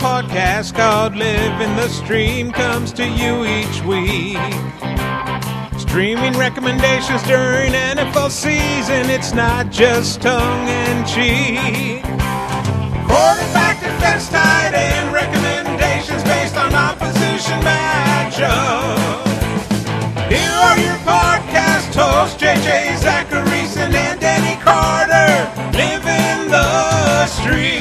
podcast called Living the Stream comes to you each week. Streaming recommendations during NFL season, it's not just tongue and cheek. Quarterback defense tight end recommendations based on opposition matchup. Here are your podcast hosts, JJ Zachariason and Danny Carter. Live in the stream.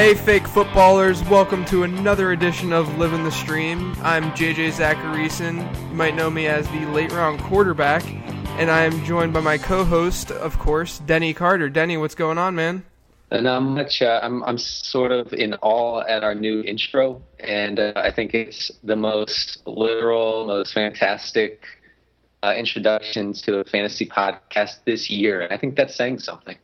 Hey, fake footballers, welcome to another edition of Living the Stream. I'm JJ Zachariason. You might know me as the late round quarterback, and I am joined by my co host, of course, Denny Carter. Denny, what's going on, man? Uh, Not much. Uh, I'm I'm sort of in awe at our new intro, and uh, I think it's the most literal, most fantastic uh, introduction to a fantasy podcast this year, and I think that's saying something.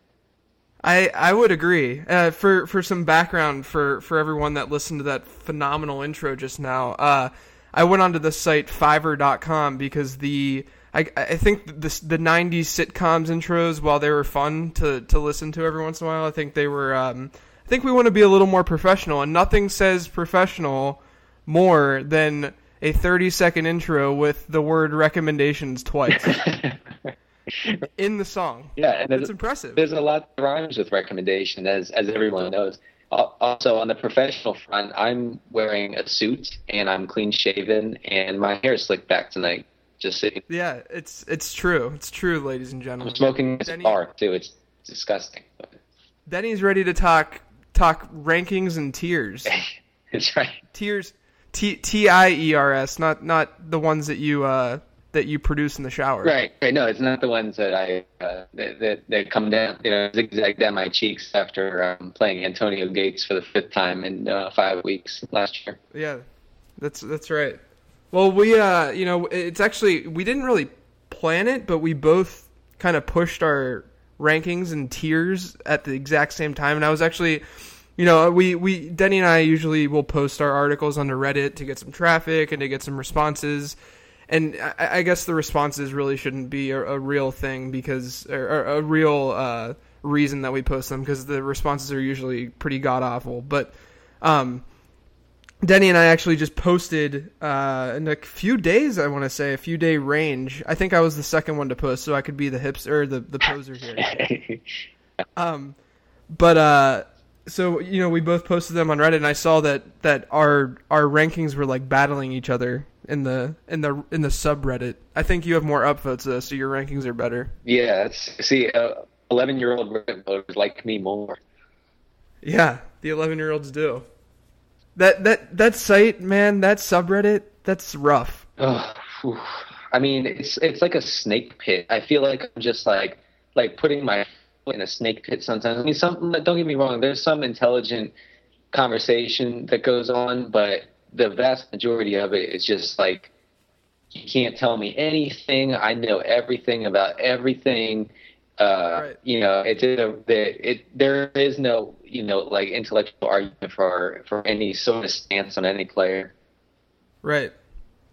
I, I would agree. Uh, for for some background for, for everyone that listened to that phenomenal intro just now, uh, I went onto the site Fiverr.com because the I, I think the the '90s sitcoms intros, while they were fun to, to listen to every once in a while, I think they were. Um, I think we want to be a little more professional, and nothing says professional more than a 30 second intro with the word recommendations twice in the song. Yeah, and It's impressive. there's a lot that rhymes with recommendation, as as everyone knows. Also, on the professional front, I'm wearing a suit and I'm clean shaven, and my hair is slicked back tonight. Just sitting. Yeah, it's it's true. It's true, ladies and I'm gentlemen. smoking a Denny- cigar too. It's disgusting. Denny's ready to talk talk rankings and tiers. it's right. tiers T T I E R S, not not the ones that you uh that you produce in the shower. Right, right. No, it's not the ones that I uh, that, that that come down, you know, zigzag down my cheeks after um, playing Antonio Gates for the fifth time in uh, five weeks last year. Yeah. That's that's right. Well, we uh you know, it's actually we didn't really plan it, but we both kind of pushed our rankings and tiers at the exact same time and I was actually you know, we, we Denny and I usually will post our articles onto Reddit to get some traffic and to get some responses. And I, I guess the responses really shouldn't be a, a real thing because, or, or a real uh, reason that we post them because the responses are usually pretty god awful. But um, Denny and I actually just posted uh, in a few days. I want to say a few day range. I think I was the second one to post, so I could be the hips or the the poser here. Um, but uh, so you know, we both posted them on Reddit, and I saw that that our our rankings were like battling each other in the in the in the subreddit. I think you have more upvotes though, so your rankings are better. yeah, see, uh, eleven year old voters like me more. Yeah, the eleven year olds do. That that that site, man, that subreddit, that's rough. Oh. I mean, it's it's like a snake pit. I feel like I'm just like like putting my in a snake pit sometimes. I mean, some don't get me wrong. There's some intelligent conversation that goes on, but the vast majority of it is just like you can't tell me anything. I know everything about everything. Uh, Right. You know, it, it, it there is no you know like intellectual argument for for any sort of stance on any player. Right.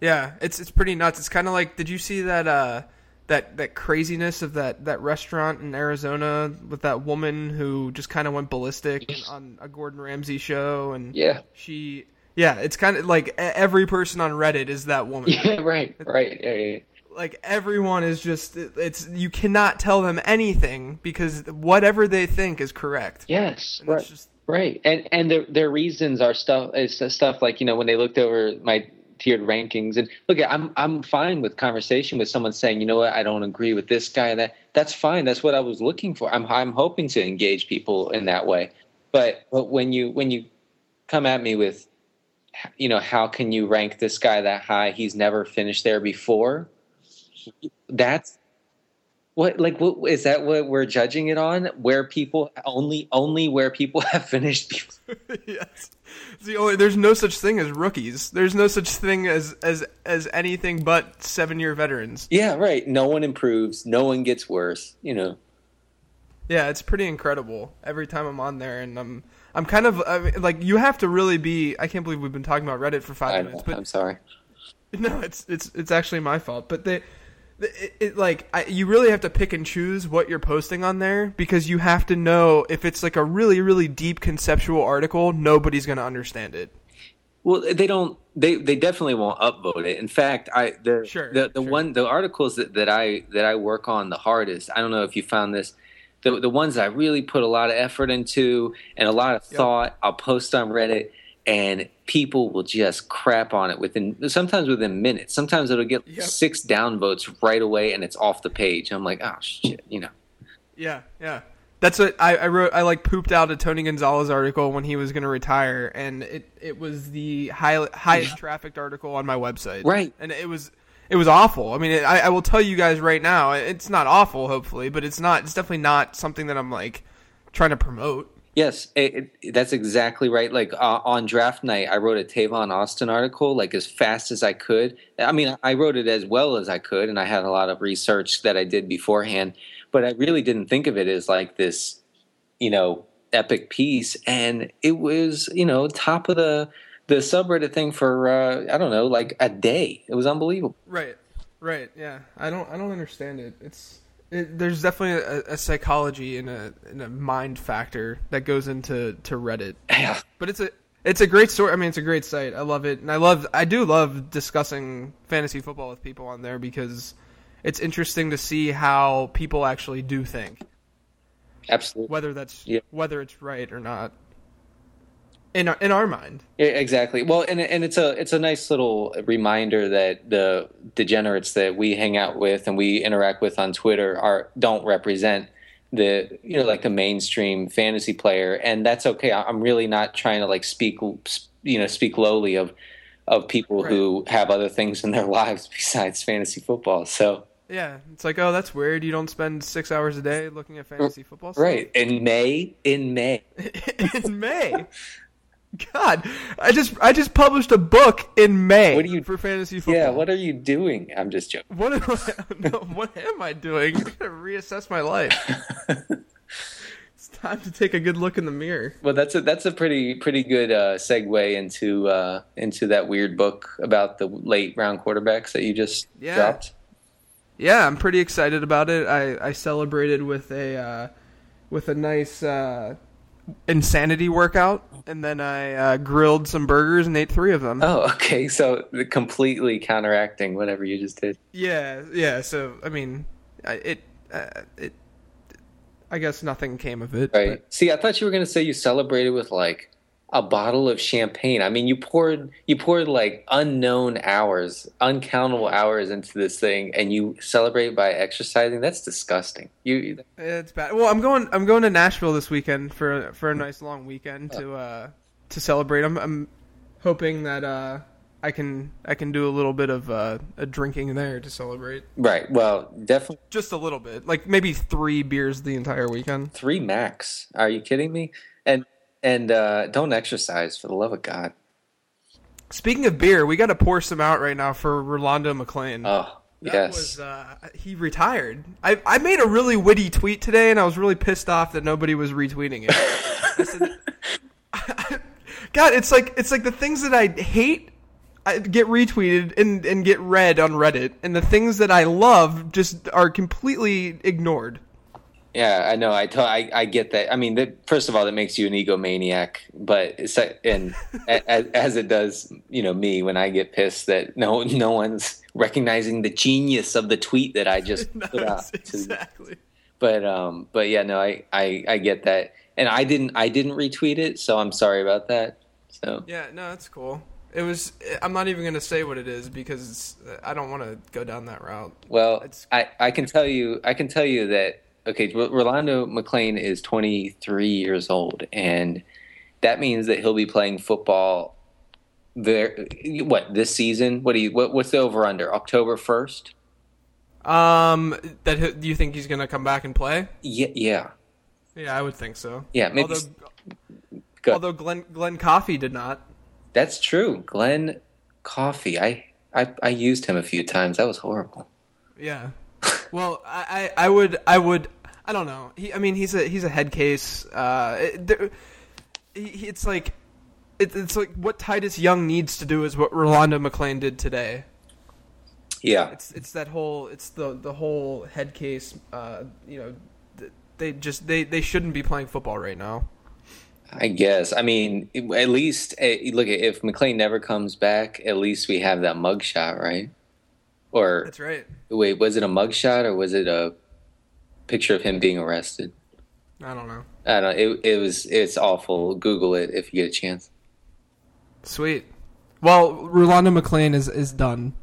Yeah, it's it's pretty nuts. It's kind of like, did you see that uh that that craziness of that that restaurant in Arizona with that woman who just kind of went ballistic on a Gordon Ramsay show and Yeah. she yeah, it's kind of like every person on Reddit is that woman. Yeah. Right. Right. Yeah, yeah. like everyone is just it's you cannot tell them anything because whatever they think is correct. Yes, And right, just right, and and their their reasons are stuff is stuff like you know when they looked over my tiered rankings and look, I'm I'm fine with conversation with someone saying you know what I don't agree with this guy that that's fine that's what I was looking for I'm I'm hoping to engage people in that way, but but when you when you come at me with you know how can you rank this guy that high he's never finished there before that's what like what is that what we're judging it on where people only only where people have finished before? yes. See, only, there's no such thing as rookies. There's no such thing as as as anything but seven year veterans. yeah right no one improves no one gets worse you know Yeah, it's pretty incredible every time I'm on there, and I'm I'm kind of I mean, like you have to really be. I can't believe we've been talking about Reddit for five I, minutes, but i'm sorry no, it's it's it's actually my fault. But they it, it like I, you really have to pick and choose what you're posting on there because you have to know if it's like a really really deep conceptual article, nobody's going to understand it. Well, they don't. They they definitely won't upvote it. In fact, I the Sure, the, the sure. one the articles that, that I that I work on the hardest. I don't know if you found this. The the ones I really put a lot of effort into and a lot of Yep. thought. I'll post on Reddit, and people will just crap on it within sometimes within minutes. Sometimes it'll get Yep. six downvotes right away, and it's off the page. I'm like, oh shit, you know. Yeah, yeah. That's what I, I wrote. I like pooped out a Tony Gonzalez article when he was going to retire, and it, it was the high, highest trafficked article on my website. Right. and it was it was awful. I mean, I, I will tell you guys right now, it's not awful, hopefully, but it's not. It's definitely not something that I'm like trying to promote. Yes, it, it, that's exactly right. Like uh, on draft night, I wrote a Tavon Austin article like as fast as I could. I mean, I wrote it as well as I could, and I had a lot of research that I did beforehand. But I really didn't think of it as like this, you know, epic piece. And it was, you know, top of the the subreddit thing for uh, I don't know, like a day. It was unbelievable. Right, right. Yeah, I don't I don't understand it. It's it, there's definitely a, a psychology and a and a mind factor that goes into to Reddit. Yeah. But it's a it's a great story. I mean, it's a great site. I love it, and I love I do love discussing fantasy football with people on there because it's interesting to see how people actually do think, Absolutely. whether that's Yeah. whether it's right or not. In our, in our mind, Yeah, exactly. Well, and and it's a it's a nice little reminder that the degenerates that we hang out with and we interact with on Twitter are don't represent the you know like the mainstream fantasy player, and that's okay. I'm really not trying to like speak you know speak lowly of of people who have other things in their lives besides fantasy football. So yeah, it's like oh that's weird. You don't spend six hours a day looking at fantasy football. stuff? right in May in May. in May. God, I just I just published a book in May. What are you- for fantasy football? Yeah, what are you doing? I'm just joking. What am I, no, what am I doing? I gotta reassess my life. it's time to take a good look in the mirror. Well, that's a that's a pretty pretty good uh, segue into uh, into that weird book about the late round quarterbacks that you just Yeah. dropped. Yeah, I'm pretty excited about it. I, I celebrated with a uh, with a nice uh, insanity workout, and then I uh, grilled some burgers and ate three of them. Oh, okay. So completely counteracting whatever you just did. Yeah, yeah. So I mean, it uh, it. I guess nothing came of it. Right. but- See, I thought you were going to say you celebrated with like a bottle of champagne. I mean, you poured you poured like unknown hours, uncountable hours into this thing, and you celebrate by exercising. That's disgusting. You It's bad. Well, I'm going. I'm going to Nashville this weekend for for a nice long weekend to uh to celebrate. I'm I'm hoping that uh I can I can do a little bit of uh a drinking there to celebrate. right? Well, definitely Just a little bit, like maybe three beers the entire weekend. three max. Are you kidding me? And and uh, don't exercise for the love of God. Speaking of beer, we got to pour some out right now for Rolando McClain. Oh That yes. was uh, he retired. I I made a really witty tweet today, and I was really pissed off that nobody was retweeting it. Said, God, it's like it's like the things that I hate I get retweeted and and get read on Reddit, and the things that I love just are completely ignored. Yeah, I know. I, to- I I get that. I mean, that, first of all, that makes you an egomaniac, but it's, and as, as it does, you know, me when I get pissed that no no one's recognizing the genius of the tweet that I just put out. to- exactly. But um, but yeah, no, I, I I get that, and I didn't I didn't retweet it, so I'm sorry about that. So Yeah, no, that's cool. It was. I'm not even gonna say what it is because I don't want to go down that route. Well, It's- I, I can tell you I can tell you that okay, Rolando McClain is 23 years old, and that means that he'll be playing football. There, what this season? What do you? What, what's the over under? October 1st? Um, that do you think he's gonna come back and play? Yeah, yeah, Yeah, I would think so. yeah. Maybe although, Go. although Glen Glen Coffee did not. that's true. Glen Coffee, I, I I used him a few times. That was horrible. Yeah. Well, I, I I would I would I don't know. He I mean he's a he's a head case. Uh, it, there, he, it's like it, it's like what Titus Young needs to do is what Rolando McClain did today. Yeah. It's it's that whole it's the the whole head case. Uh, you know, they just they they shouldn't be playing football right now. I guess. I mean, at least eh, look if McClain never comes back, at least we have that mugshot, right? Or That's right. wait, was it a mugshot or was it a picture of him being arrested? I don't know. I don't. It, it was. It's awful. Google it if you get a chance. Sweet. Well, Rolando McClain is is done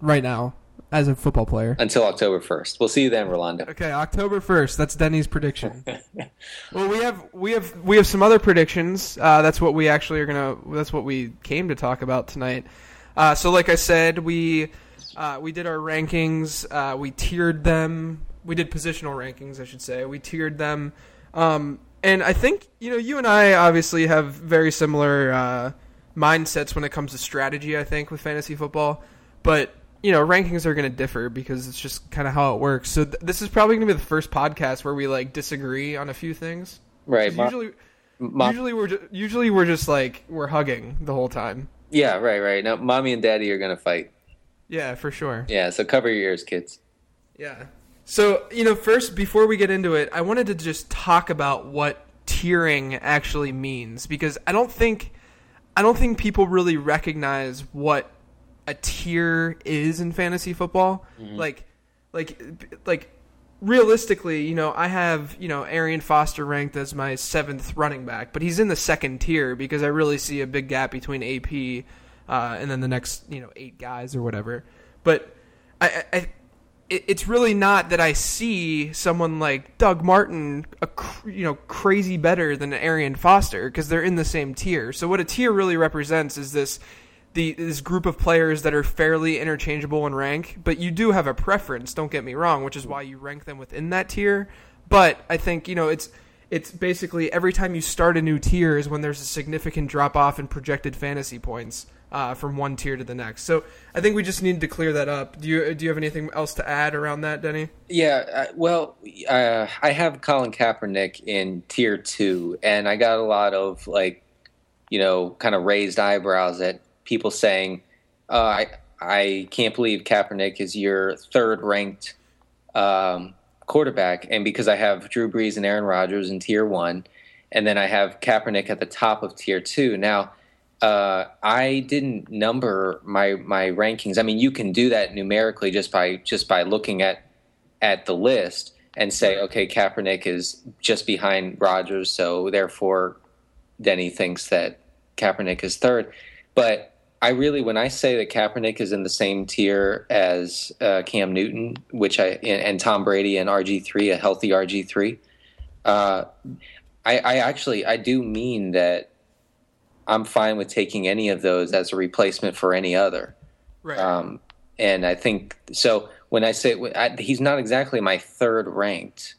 right now as a football player. Until October first. We'll see you then, Rolando. Okay, October first. That's Denny's prediction. well, we have we have we have some other predictions. Uh, that's what we actually are gonna. That's what we came to talk about tonight. Uh, so, like I said, we uh, we did our rankings. Uh, we tiered them. We did positional rankings, I should say. We tiered them, um, and I think you know you and I obviously have very similar uh, mindsets when it comes to strategy. I think with fantasy football, but you know rankings are going to differ because it's just kind of how it works. So th- this is probably going to be the first podcast where we like disagree on a few things. Right. Mo- Usually, Mo- usually we're ju- usually we're just like we're hugging the whole time. yeah. Right. Right. Now, mommy and daddy are gonna fight. Yeah, for sure. Yeah. So cover your ears, kids. Yeah. So, you know, first, before we get into it, I wanted to just talk about what tiering actually means because I don't think I don't think people really recognize what a tier is in fantasy football. Mm-hmm. Like like like realistically, you know, I have, you know, Arian Foster ranked as my 7th running back, but he's in the second tier because I really see a big gap between AP uh, and then the next, you know, 8 guys or whatever. But I, I it's really not that I see someone like Doug Martin, a you know, crazy better than Arian Foster because they're in the same tier. So what a tier really represents is this the this group of players that are fairly interchangeable in rank, but you do have a preference. Don't get me wrong, which is why you rank them within that tier. But I think you know it's it's basically every time you start a new tier is when there's a significant drop off in projected fantasy points uh, from one tier to the next. So I think we just need to clear that up. Do you do you have anything else to add around that, Denny? Yeah, uh, well, uh, I have Colin Kaepernick in tier two, and I got a lot of like, you know, kind of raised eyebrows at people saying, uh, "I I can't believe Kaepernick is your third ranked um, quarterback," and because I have Drew Brees and Aaron Rodgers in tier one, and then I have Kaepernick at the top of tier two. Now, uh, I didn't number my my rankings. I mean, you can do that numerically just by just by looking at at the list and say, okay, Kaepernick is just behind Rodgers, so therefore Denny thinks that Kaepernick is third. But I really, when I say that Kaepernick is in the same tier as uh, Cam Newton, which I and, and Tom Brady and RG three, a healthy RG three, uh, I, I actually I do mean that I'm fine with taking any of those as a replacement for any other. Right. Um, and I think so. When I say I, he's not exactly my third ranked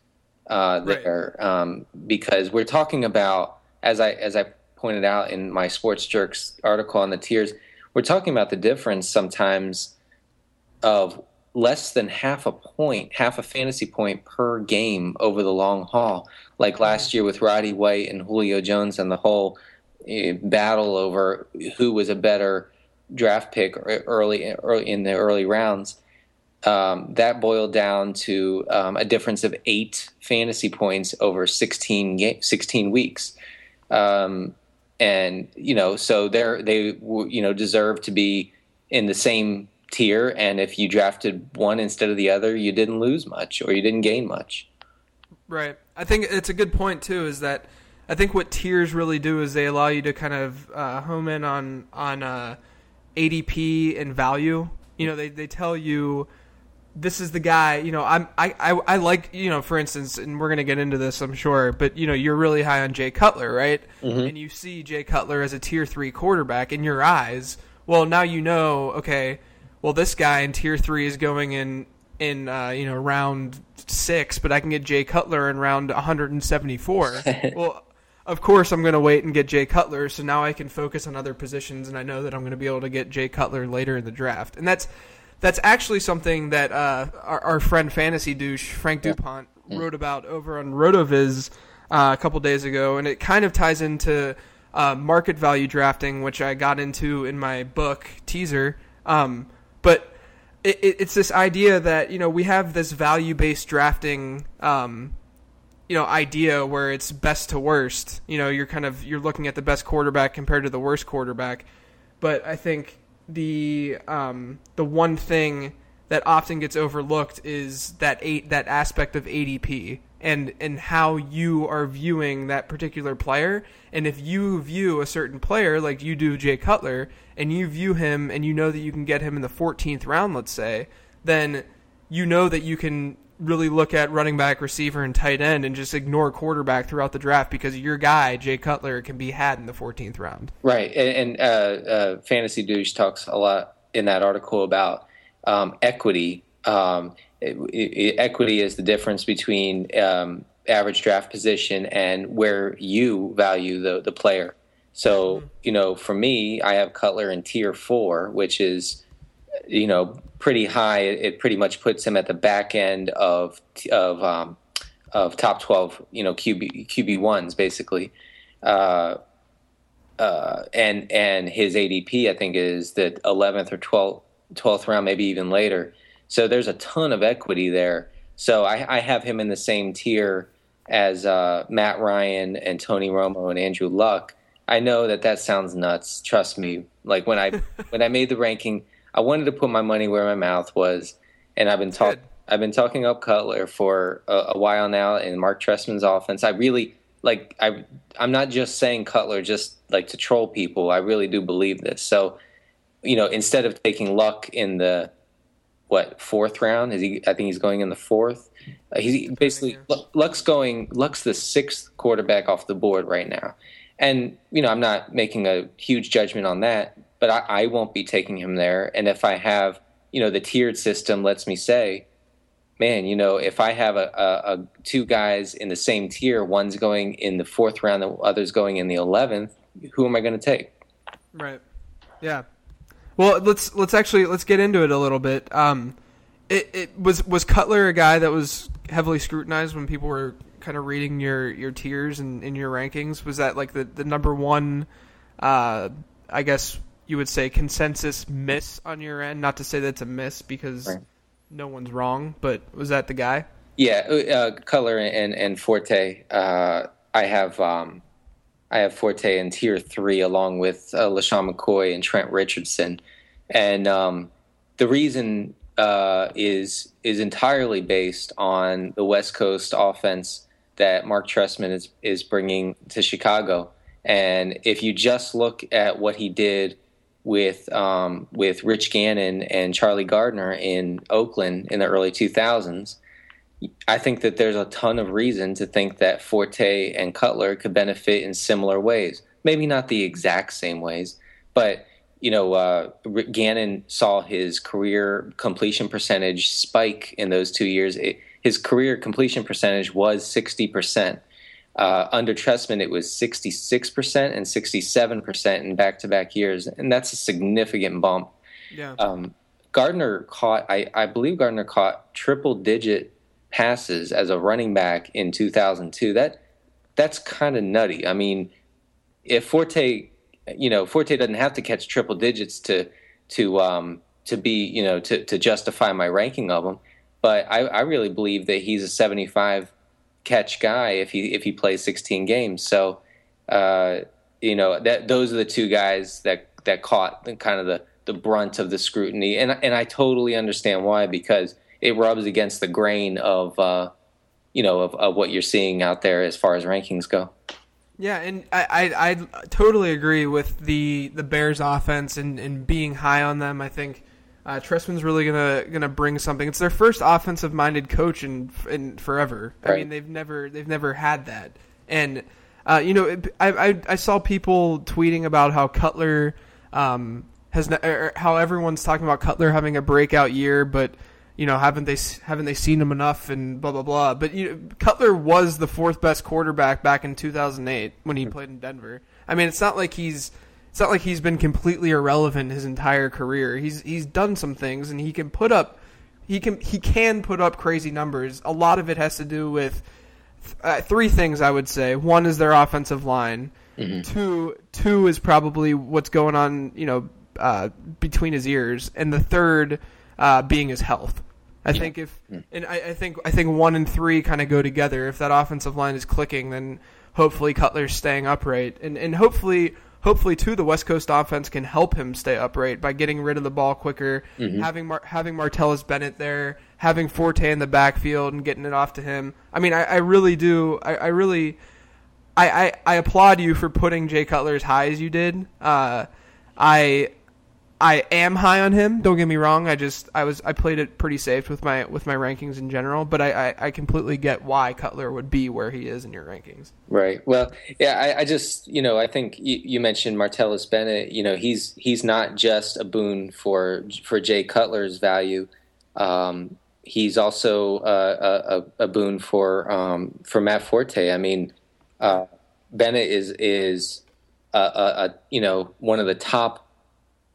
uh, Right. there, um, because we're talking about as I as I pointed out in my Sports Jerks article on the tiers, we're talking about the difference sometimes of less than half a point, half a fantasy point per game over the long haul. Like last year with Roddy White and Julio Jones and the whole battle over who was a better draft pick early, early in the early rounds. Um, that boiled down to um, a difference of eight fantasy points over 16, ga- 16 weeks. Um, and you know, so they're they you know deserve to be in the same tier. And if you drafted one instead of the other, you didn't lose much or you didn't gain much. Right. I think it's a good point too. Is that I think what tiers really do is they allow you to kind of uh, home in on on uh, ADP and value. You know, they they tell you this is the guy. You know, I'm I, I I like you know for instance, and we're gonna get into this, I'm sure. But you know, you're really high on Jay Cutler, right? And you see Jay Cutler as a tier three quarterback in your eyes. Well, now you know. Okay, well this guy in tier three is going in in uh, you know round six, but I can get Jay Cutler in round 174. well, of course I'm going to wait and get Jay Cutler, so now I can focus on other positions, and I know that I'm going to be able to get Jay Cutler later in the draft, and that's that's actually something that uh, our, our friend Fantasy Douche Frank Dupont wrote about over on Rotoviz uh, a couple days ago, and it kind of ties into uh, market value drafting, which I got into in my book teaser. Um, but it, it, it's this idea that you know we have this value based drafting um, you know idea where it's best to worst. You know you're kind of you're looking at the best quarterback compared to the worst quarterback. But i think the um, the one thing that often gets overlooked is that eight that aspect of ADP and and how you are viewing that particular player. And if you view a certain player like you do Jay Cutler and you view him and you know that you can get him in the 14th round let's say then you know that you can really look at running back receiver and tight end and just ignore quarterback throughout the draft because your guy Jay Cutler can be had in the 14th round right and, and uh, uh, fantasy douche talks a lot in that article about um, equity. Um, it, it, equity is the difference between um, average draft position and where you value the the player. So mm-hmm. you know, for me, I have Cutler in tier four, which is you know pretty high. It, pretty much puts him at the back end of of um, of top twelve. You know, QB QB ones basically. Uh, uh, and and his ADP I think is the 11th or 12th 12th round, maybe even later. So there's a ton of equity there. So I, I have him in the same tier as uh, Matt Ryan and Tony Romo and Andrew Luck. I know that that sounds nuts. Trust me. Like when I when I made the ranking, I wanted to put my money where my mouth was, and I've been talking. I've been talking up Cutler for a, a, while now in Mark Trestman's offense. I really like. I I'm not just saying Cutler just like to troll people. I really do believe this. So you know, instead of taking Luck in the what fourth round, is he? I think he's going in the fourth. Uh, he's basically Luck's going. Luck's the sixth quarterback off the board right now, and you know, I'm not making a huge judgment on that, but I, I won't be taking him there. And if I have, you know, the tiered system lets me say, man, you know, if I have a, a, a, two guys in the same tier, one's going in the fourth round, the other's going in the eleventh, who am I going to take? Right. Yeah. Well, let's let's actually let's get into it a little bit. Um, it, it was was Cutler a guy that was heavily scrutinized when people were kind of reading your your tiers and in your rankings. Was that like the the number one? Uh, I guess you would say consensus miss on your end. Not to say that's a miss because right. no one's wrong, but was that the guy? Yeah, uh, Cutler and and Forte. Uh, I have um, I have Forte in tier three along with uh, LeSean McCoy and Trent Richardson. And um, the reason uh, is is entirely based on the West Coast offense that Mark Trestman is is bringing to Chicago. And if you just look at what he did with um, with Rich Gannon and Charlie Garner in Oakland in the early 2000s, I think that there's a ton of reason to think that Forte and Cutler could benefit in similar ways. Maybe not the exact same ways, but you know, uh, Gannon saw his career completion percentage spike in those two years. It, his career completion percentage was 60%. Uh, under Trestman, it was 66% and 67% in back to back years. And that's a significant bump. Yeah. Um, Garner caught, I, I believe Garner caught triple digit passes as a running back in 2002. That that's kind of nutty. I mean, if Forte, you know, Forte doesn't have to catch triple digits to to um, to be, you know, to to justify my ranking of him. But I, I really believe that he's a 75 catch guy if he if he plays 16 games. So, uh, you know, that those are the two guys that that caught the, kind of the the brunt of the scrutiny, and and I totally understand why because it rubs against the grain of uh, you know of, of, what you're seeing out there as far as rankings go. Yeah, and I, I, I totally agree with the the Bears offense and, and being high on them. I think uh, Trestman's really gonna gonna bring something. It's their first offensive minded coach in in forever. Right. I mean, they've never they've never had that. And uh, you know, I, I, I saw people tweeting about how Cutler um, has ne- how everyone's talking about Cutler having a breakout year, but you know, haven't they haven't they seen him enough and blah blah blah. But you know, Cutler was the fourth best quarterback back in 2008 when he played in Denver. I mean, it's not like he's it's not like he's been completely irrelevant his entire career. He's he's done some things and he can put up he can he can put up crazy numbers. A lot of it has to do with uh, three things I would say. One is their offensive line. Mm-hmm. Two two is probably what's going on, you know, uh, between his ears, and the third uh, being his health. I think if and I, I think I think one and three kind of go together. If that offensive line is clicking, then hopefully Cutler's staying upright, and and hopefully hopefully too the West Coast offense can help him stay upright by getting rid of the ball quicker, having Mar- having Martellus Bennett there, having Forte in the backfield and getting it off to him. I mean, I, I really do. I, I really. I, I, I applaud you for putting Jay Cutler as high as you did. Uh, I I am high on him. Don't get me wrong. I just I was I played it pretty safe with my with my rankings in general, but I, I, I completely get why Cutler would be where he is in your rankings. Right. Well, yeah, I, I just you know I think you, you mentioned Martellus Bennett. You know he's he's not just a boon for for Jay Cutler's value. Um, he's also uh, a, a boon for um, for Matt Forte. I mean, uh, Bennett is is a, a, a you know one of the top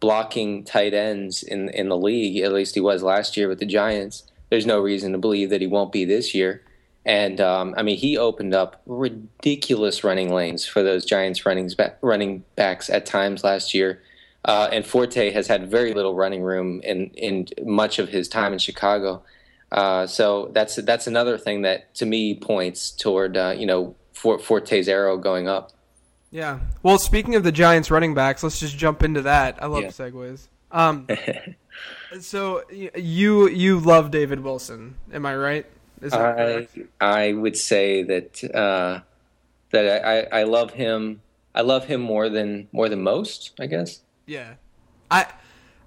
blocking tight ends in in the league. At least he was last year with the Giants. There's no reason to believe that he won't be this year. And um, I mean, he opened up ridiculous running lanes for those Giants running running backs at times last year. Uh, and Forte has had very little running room in in much of his time in Chicago. Uh, so that's that's another thing that to me points toward uh, you know Forte's arrow going up. Yeah. Well, speaking of the Giants running backs, let's just jump into that. I love Yeah. segues. Um, so you you love David Wilson, am I right? Is that I correct? I would say that uh, that I, I love him. I love him more than more than most. I guess. Yeah. I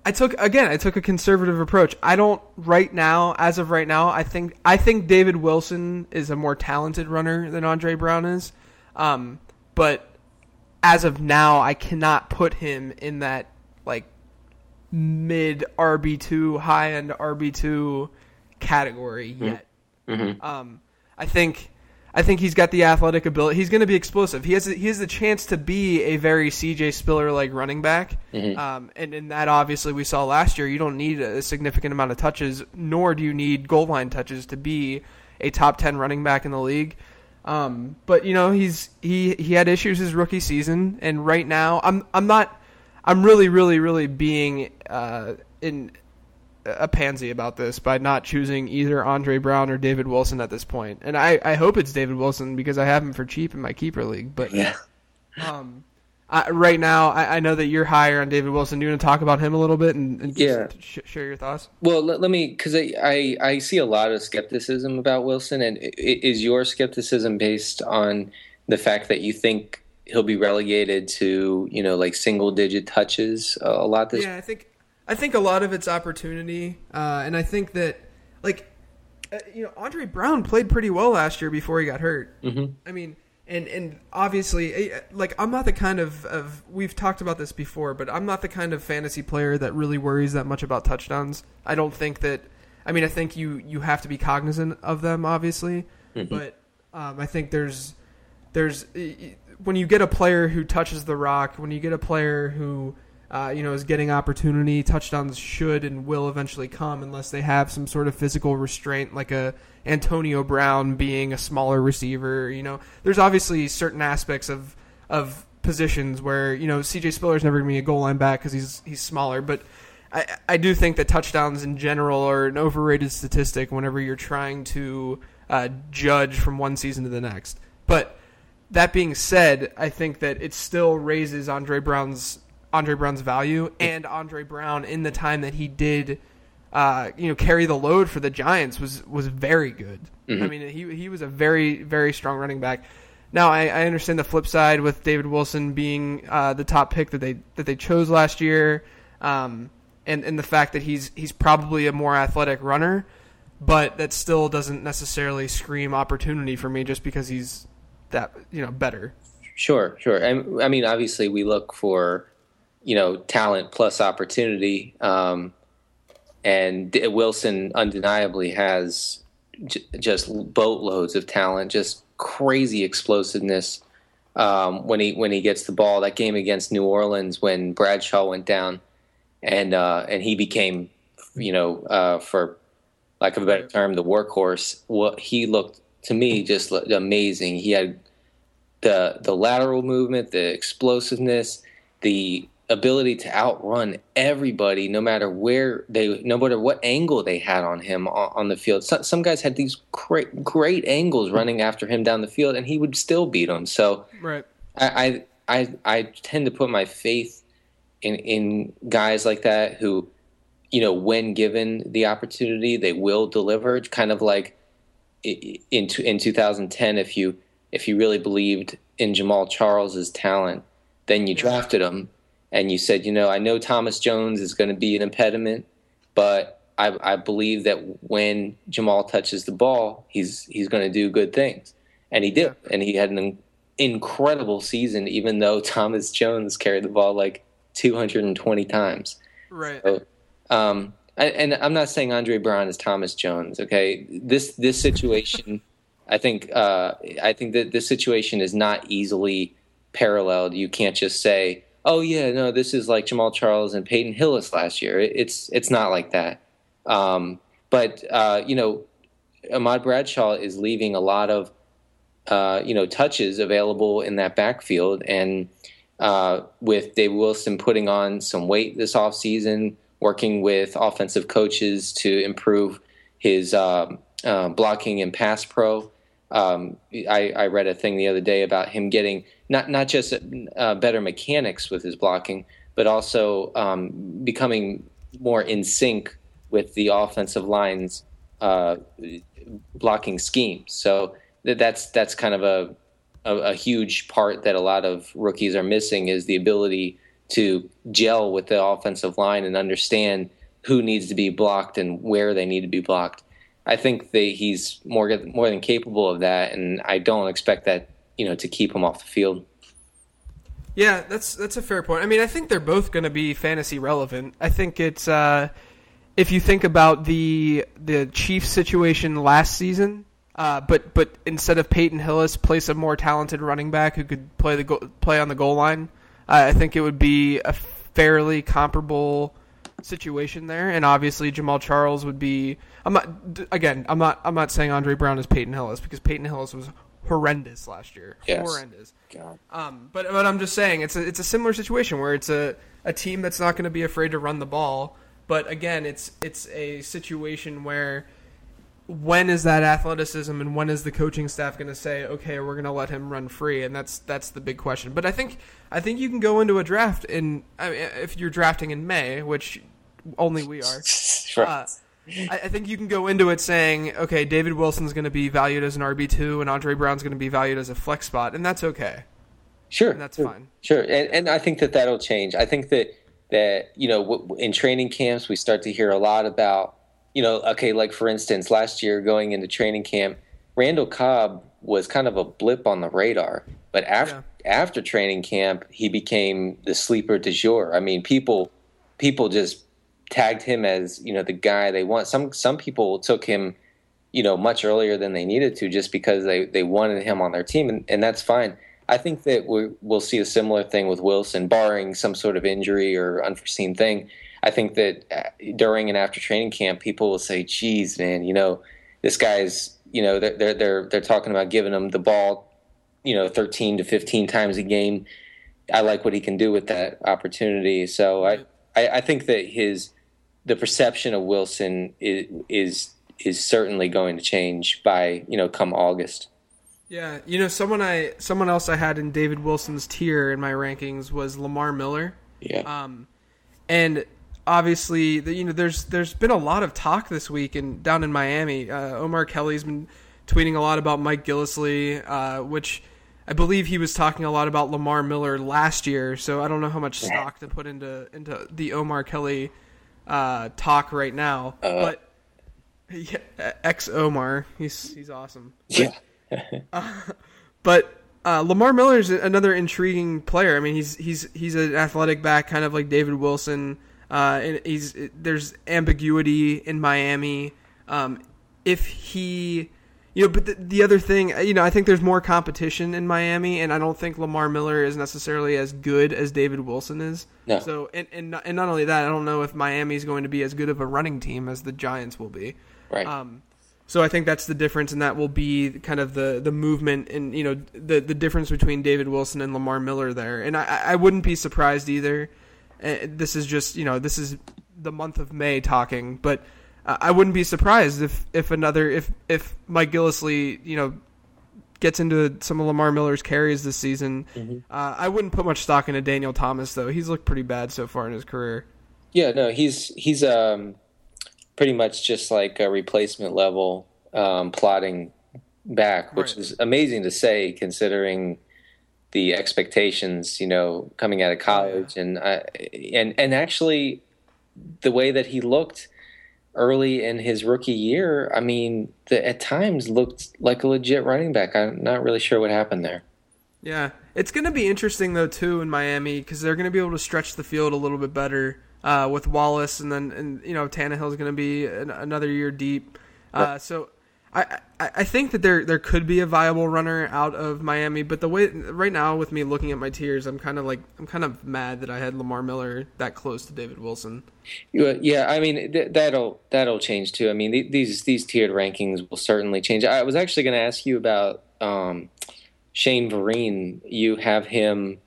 I took again, I took a conservative approach. I don't right now, as of right now, I think I think David Wilson is a more talented runner than Andre Brown is. Um, but as of now, I cannot put him in that like mid RB two, high end RB two category yet. Um, I think I think he's got the athletic ability. He's going to be explosive. He has he has the chance to be a very CJ Spiller like running back. Um, and and that obviously we saw last year. You don't need a significant amount of touches, nor do you need goal line touches to be a top ten running back in the league. Um, but you know he's he he had issues his rookie season, and right now I'm I'm not I'm really really really being uh, in a pansy about this by not choosing either Andre Brown or David Wilson at this point. And I, I hope it's David Wilson because I have him for cheap in my keeper league. But Yeah. um, I, right now, I, I know that you're higher on David Wilson. Do you want to talk about him a little bit and, and Yeah. sh- share your thoughts? Well, let, let me because I, I I see a lot of skepticism about Wilson, and is your skepticism based on the fact that you think he'll be relegated to you know like single digit touches a a lot this Yeah, I think I think a lot of it's opportunity, uh, and I think that like uh, you know Andre Brown played pretty well last year before he got hurt. Mm-hmm. I mean, and and obviously, eh, like I'm not the kind of of we've talked about this before, but I'm not the kind of fantasy player that really worries that much about touchdowns. I don't think that. I mean, I think you you have to be cognizant of them, obviously, but um, I think there's there's when you get a player who touches the rock, when you get a player who uh, you know is getting opportunity, touchdowns should and will eventually come unless they have some sort of physical restraint, like a Antonio Brown being a smaller receiver. You know, there's obviously certain aspects of of positions where you know CJ Spiller's never going to be a goal line back because he's he's smaller, but. I, I do think that touchdowns in general are an overrated statistic whenever you're trying to uh, judge from one season to the next. But that being said, I think that it still raises Andre Brown's Andre Brown's value and Andre Brown in the time that he did, uh, you know, carry the load for the Giants was was very good. I mean, he he was a very very strong running back. Now I, I understand the flip side with David Wilson being uh, the top pick that they that they chose last year, um, and and the fact that he's he's probably a more athletic runner, but that still doesn't necessarily scream opportunity for me just because he's that you know better. Sure, sure. I, I mean, obviously, we look for you know talent plus opportunity, um, and D- Wilson undeniably has j- just boatloads of talent, just crazy explosiveness um, when he when he gets the ball. That game against New Orleans when Bradshaw went down, and uh, and he became, you know, uh, for lack of a better term, the workhorse. What he looked to me just amazing. He had the the lateral movement, the explosiveness, the ability to outrun everybody, no matter where they, no matter what angle they had on him on, on the field. Some, some guys had these great, great angles running after him down the field, and he would still beat them. So, Right. I, I, I, I tend to put my faith in in guys like that who, you know, when given the opportunity, they will deliver. It's kind of like in in 2010, if you if you really believed in Jamaal Charles's talent, then you drafted him and you said, you know, I know Thomas Jones is going to be an impediment, but I, I believe that when Jamaal touches the ball, he's he's going to do good things, and he did, and he had an incredible season, even though Thomas Jones carried the ball like 220 times. Right. So, um, and, and I'm not saying Andre Brown is Thomas Jones. Okay, this this situation, I think uh, I think that this situation is not easily paralleled. You can't just say, "Oh yeah, no, this is like Jamaal Charles and Peyton Hillis last year." It, it's it's not like that. Um, but uh, you know, Ahmad Bradshaw is leaving a lot of uh, you know touches available in that backfield, and uh, with Dave Wilson putting on some weight this offseason, working with offensive coaches to improve his um, uh, blocking and pass pro. Um, I, I read a thing the other day about him getting not not just uh, better mechanics with his blocking, but also um, becoming more in sync with the offensive line's uh, blocking scheme. So th- that's that's kind of a, a a huge part that a lot of rookies are missing is the ability to gel with the offensive line and understand who needs to be blocked and where they need to be blocked. I think that he's more more than capable of that, and I don't expect that you know to keep him off the field. Yeah, that's that's a fair point. I mean, I think they're both going to be fantasy relevant. I think it's uh, if you think about the the Chiefs situation last season, uh, but but instead of Peyton Hillis, place a more talented running back who could play the go- play on the goal line. Uh, I think it would be a fairly comparable situation there, and obviously Jamaal Charles would be. I'm not again. I'm not. I'm not saying Andre Brown is Peyton Hillis because Peyton Hillis was horrendous last year. Yes. Horrendous. Um, but but I'm just saying it's a it's a similar situation where it's a, a team that's not going to be afraid to run the ball. But again, it's it's a situation where when is that athleticism and when is the coaching staff going to say okay we're going to let him run free and that's that's the big question. But I think I think you can go into a draft in I mean, if you're drafting in May, which only we are. Uh, I, I think you can go into it saying, okay, David Wilson's going to be valued as an RB two, and Andre Brown's going to be valued as a flex spot, and that's okay. Sure, And that's sure, fine. Sure, and, and I think that that'll change. I think that that you know w- in training camps we start to hear a lot about you know okay, like for instance, last year going into training camp, Randall Cobb was kind of a blip on the radar, but after after training camp, he became the sleeper du jour. I mean, people people just tagged him as you know the guy they want. Some some people took him you know much earlier than they needed to just because they they wanted him on their team, and, and that's fine. I think that we will see a similar thing with Wilson, barring some sort of injury or unforeseen thing. I think that uh, during and after training camp, people will say, "Geez, man, you know, this guy's, you know, they're they're they're, they're talking about giving him the ball, you know, 13 to 15 times a game. I like what he can do with that opportunity. So I, I, I think that his the perception of Wilson is is is certainly going to change by you know come August. Yeah, you know, someone I someone else I had in David Wilson's tier in my rankings was Lamar Miller. Yeah. Um, and obviously, the, you know, there's there's been a lot of talk this week and down in Miami. Uh, Omar Kelly's been tweeting a lot about Mike Gillislee, uh, which I believe he was talking a lot about Lamar Miller last year. So I don't know how much stock to put into into the Omar Kelly uh, talk right now, but. Yeah, ex Omar, he's he's awesome. yeah. But uh, Lamar Miller is another intriguing player. I mean, he's he's he's an athletic back, kind of like David Wilson. Uh, and he's there's ambiguity in Miami. Um, if he, you know, but the, the other thing, you know, I think there's more competition in Miami, and I don't think Lamar Miller is necessarily as good as David Wilson is. No. So, and and not, and not only that, I don't know if Miami is going to be as good of a running team as the Giants will be. Right. Um, so I think that's the difference, and that will be kind of the the movement and you know the the difference between David Wilson and Lamar Miller there. And I I wouldn't be surprised either uh, this is just you know this is the month of May talking, but uh, I wouldn't be surprised if if another if if Mike Gillislee you know gets into some of Lamar Miller's carries this season. Uh, I wouldn't put much stock into Daniel Thomas though. He's looked pretty bad so far in his career. Yeah, no, he's he's um pretty much just like a replacement level um, plotting back, which Right. is amazing to say considering the expectations, you know, coming out of college and I, and and actually the way that he looked early in his rookie year, I mean, the, at times looked like a legit running back. I'm not really sure what happened there. Yeah, it's going to be interesting though too in Miami because they're going to be able to stretch the field a little bit better uh, with Wallace, and then and you know Tannehill's going to be an, another year deep. Uh, so I, I I think that there there could be a viable runner out of Miami, but the way right now with me looking at my tiers, I'm kind of like I'm kind of mad that I had Lamar Miller that close to David Wilson. Yeah, Yeah, I mean th- that'll that'll change too. I mean th- these these tiered rankings will certainly change. I was actually going to ask you about um, Shane Vereen. You have him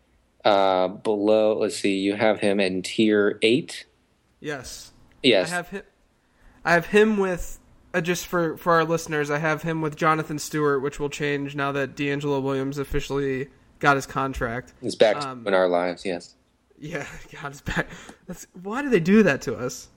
uh, below. Let's see. You have him in tier eight. Yes, Yes. I have him. I have him with uh, just for for our listeners. I have him with Jonathan Stewart, which will change now that DeAngelo Williams officially got his contract. He's back um, in our lives. Yes. Yeah, God is back. That's why do they do that to us?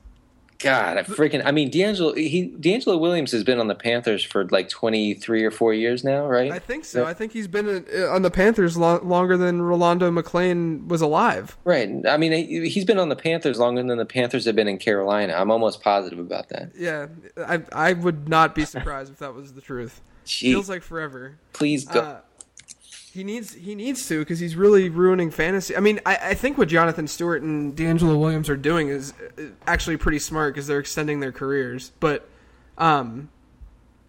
God, I freaking. I mean, DeAngelo. He DeAngelo Williams has been on the Panthers for like twenty three or four years now, right? I think so. I think he's been uh, on the Panthers lo- longer than Rolando McClain was alive. Right. I mean, he- he's been on the Panthers longer than the Panthers have been in Carolina. I'm almost positive about that. Yeah, I I would not be surprised if that was the truth. Gee, Feels like forever. please go. Uh, he needs he needs to because he's really ruining fantasy. I mean, I, I think what Jonathan Stewart and DeAngelo Williams are doing is uh, actually pretty smart because they're extending their careers. But um,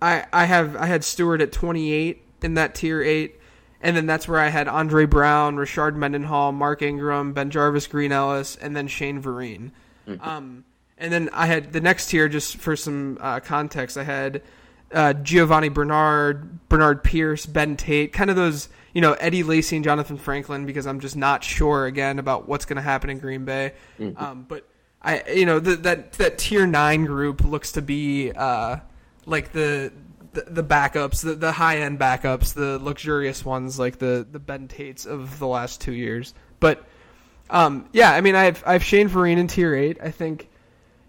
I I have I had Stewart at 28 in that tier eight, and then that's where I had Andre Brown, Rashard Mendenhall, Mark Ingram, BenJarvus, Green Ellis, and then Shane Vereen. Um, and then I had the next tier just for some uh, context. I had uh, Giovani Bernard, Bernard Pierce, Ben Tate, kind of those, you know, Eddie Lacy and Jonathan Franklin, because I'm just not sure again about what's going to happen in Green Bay. Um, but I, you know, the, that that tier nine group looks to be uh, like the. The, the backups, the, the high end backups, the luxurious ones, like the the Ben Tates of the last two years. But um, yeah, I mean, I have I have Shane Vereen in tier eight. I think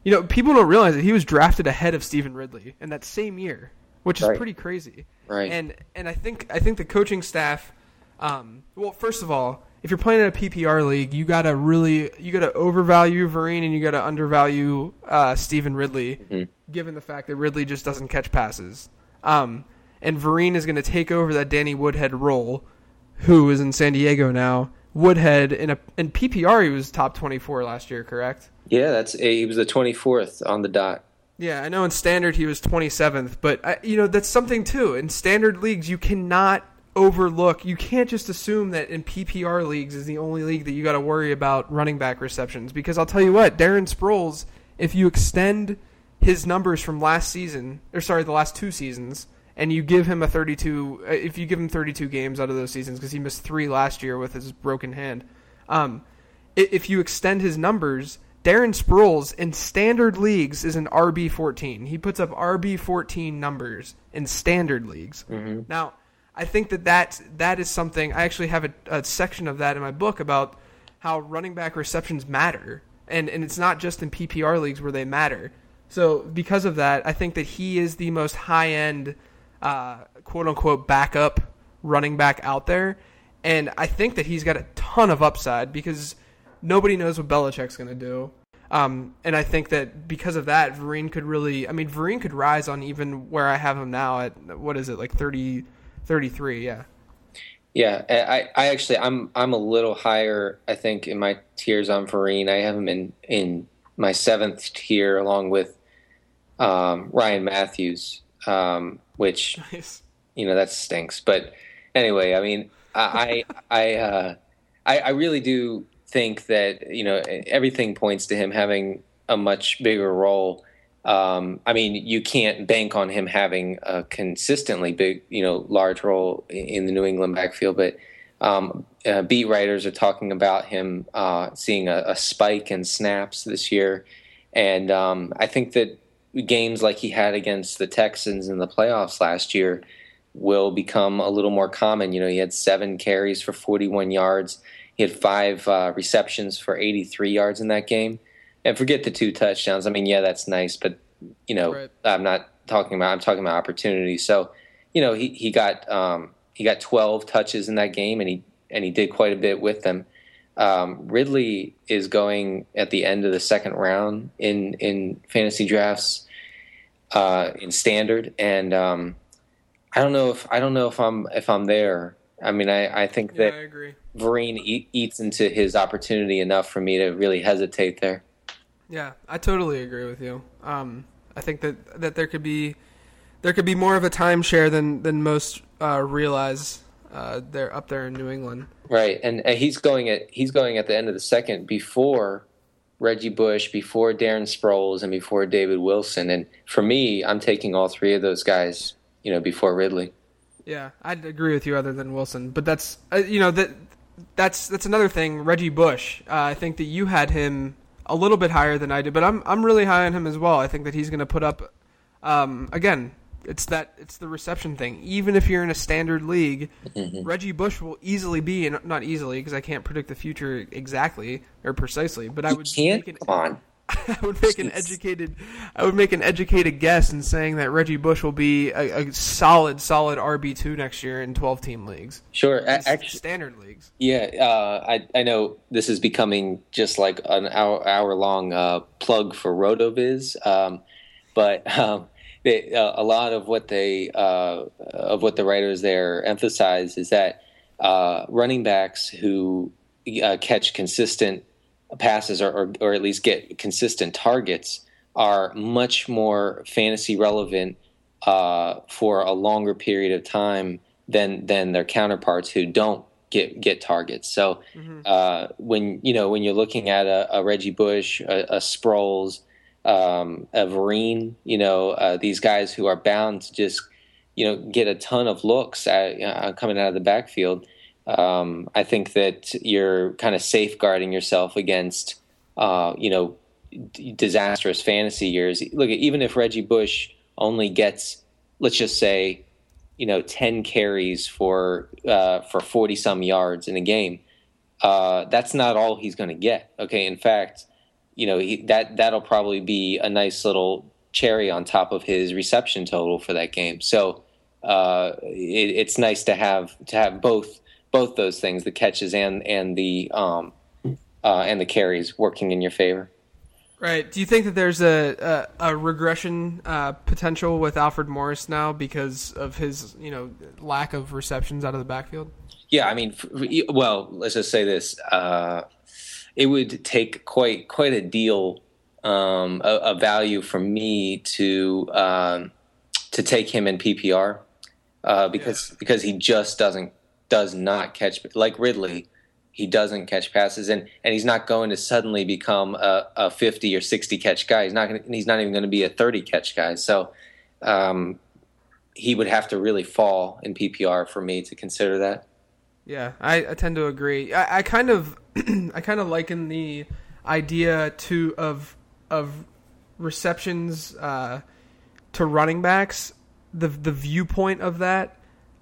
you know, people don't realize that he was drafted ahead of Stevan Ridley in that same year, which is Right. pretty crazy. Right. And and I think I think the coaching staff, um, well, first of all, if you're playing in a PPR league, you gotta really you gotta overvalue Vereen and you gotta undervalue uh, Stevan Ridley, given the fact that Ridley just doesn't catch passes. Um, and Vereen is going to take over that Danny Woodhead role, who is in San Diego now. Woodhead in a in PPR he was top 24 last year, correct? yeah, that's he was the 24th on the dot. Yeah, I know in standard he was 27th, but I, you know that's something too. In standard leagues, you cannot overlook. You can't just assume that in PPR leagues is the only league that you got to worry about running back receptions. Because I'll tell you what, Darren Sproles, if you extend his numbers from last season, or sorry, the last two seasons, and you give him a 32, uh, if you give him 32 games out of those seasons, because he missed three last year with his broken hand, um, if you extend his numbers, Darren Sproles in standard leagues is an RB fourteen. He puts up RB fourteen numbers in standard leagues. Now, I think that that that is something. I actually have a, a section of that in my book about how running back receptions matter, and and it's not just in PPR leagues where they matter. So because of that, I think that he is the most high end, uh, quote unquote, backup running back out there, and I think that he's got a ton of upside because nobody knows what Belichick's going to do. Um, and I think that because of that, Vereen could really, I mean, Vereen could rise on even where I have him now at, what is it, like 30, 33, yeah. Yeah, I, I actually I'm I'm a little higher. I think in my tiers on Vereen, I have him in in my seventh tier along with um, Ryan Mathews, um, which Nice. you know that stinks. But anyway, I mean, I I I, uh, I I really do think that you know everything points to him having a much bigger role. Um, I mean, you can't bank on him having a consistently big, you know, large role in the New England backfield, but um, uh, beat writers are talking about him uh, seeing a, a, spike in snaps this year, and um, I think that games like he had against the Texans in the playoffs last year will become a little more common. You know, he had seven carries for 41 yards. He had five uh, receptions for 83 yards in that game. And forget the two touchdowns. I mean, yeah, that's nice, but you know, right. I'm not talking about. I'm talking about opportunity. So, you know, he he got um, he got 12 touches in that game, and he and he did quite a bit with them. Um, Ridley is going at the end of the second round in in fantasy drafts uh, in standard, and um, I don't know if I don't know if I'm if I'm there. I mean, I, I think yeah, that I agree. Vereen eat, eats into his opportunity enough for me to really hesitate there. Yeah, I totally agree with you. Um, I think that that there could be there could be more of a timeshare than than most uh, realize. Uh, they're up there in New England, right? And, and he's going at he's going at the end of the second before Reggie Bush, before Darren Sproles, and before David Wilson. And for me, I'm taking all three of those guys, you know, before Ridley. Yeah, I'd agree with you, other than Wilson. But that's uh, you know that that's that's another thing. Reggie Bush, uh, I think that you had him a little bit higher than I do, but I'm I'm really high on him as well. I think that he's going to put up. Um, again, it's that it's the reception thing. Even if you're in a standard league, mm-hmm. Reggie Bush will easily be, and not easily because I can't predict the future exactly or precisely, but I would can't an, come on. I would make an educated, I would make an educated guess in saying that Reggie Bush will be a, a solid, solid RB two next year in twelve team leagues. Sure, actually, standard leagues. Yeah, uh, I I know this is becoming just like an hour hour long uh, plug for Rotoviz, um, but um, they, uh, a lot of what they uh, of what the writers there emphasize is that uh, running backs who uh, catch consistent passes or, or, or at least get consistent targets are much more fantasy relevant uh, for a longer period of time than than their counterparts who don't get get targets. So mm-hmm. uh, when you know when you're looking at a, a Reggie Bush, a, a Sproles, um, a Vereen, you know uh, these guys who are bound to just you know get a ton of looks at, uh, coming out of the backfield um, I think that you're kind of safeguarding yourself against, uh, you know, d- disastrous fantasy years. Look, even if Reggie Bush only gets, let's just say, you know, ten carries for uh, for forty some yards in a game, uh, that's not all he's going to get. Okay, in fact, you know he, that that'll probably be a nice little cherry on top of his reception total for that game. So uh, it, it's nice to have to have both both those things, the catches and and the um, uh, and the carries, working in your favor. Right. Do you think that there's a a, a regression uh, potential with Alfred Morris now because of his you know lack of receptions out of the backfield? Yeah, I mean, well, let's just say this: uh, it would take quite quite a deal um, a, a, value for me to um, to take him in PPR uh, because yeah. because he just doesn't does not catch like Ridley. He doesn't catch passes, and, and he's not going to suddenly become a, a fifty or sixty catch guy. He's not. Gonna, he's not even going to be a thirty catch guy. So, um, he would have to really fall in PPR for me to consider that. Yeah, I, I tend to agree. I, I kind of, I kind of liken the idea to of of receptions uh, to running backs. The the viewpoint of that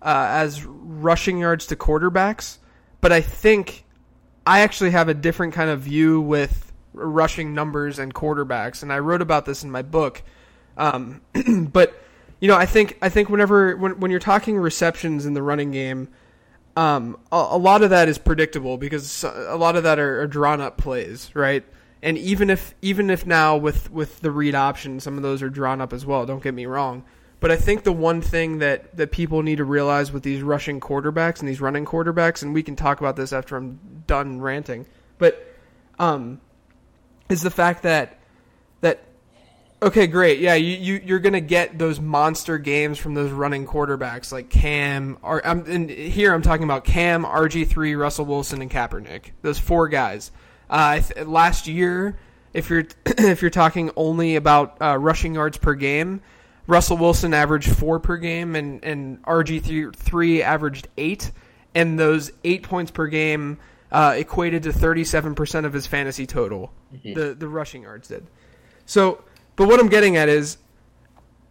uh, as rushing yards to quarterbacks, but I think I actually have a different kind of view with rushing numbers and quarterbacks, and I wrote about this in my book. Um, but you know, I think I think whenever when when you're talking receptions in the running game, um, a, a, lot of that is predictable because a lot of that are, are drawn up plays, right? And even if even if now with with the read option, some of those are drawn up as well. Don't get me wrong. But I think the one thing that, that people need to realize with these rushing quarterbacks and these running quarterbacks, and we can talk about this after I'm done ranting, but um, is the fact that that okay, great, yeah, you, you you're gonna get those monster games from those running quarterbacks like Cam. Or I'm and here I'm talking about Cam, RG three, Russell Wilson, and Kaepernick. Those four guys. Uh, last year, if you're if you're talking only about uh, rushing yards per game Russell Wilson averaged four per game, and and RG three averaged eight. and those eight points per game uh, equated to 37% of his fantasy total. The the rushing yards did. So, but what I'm getting at is,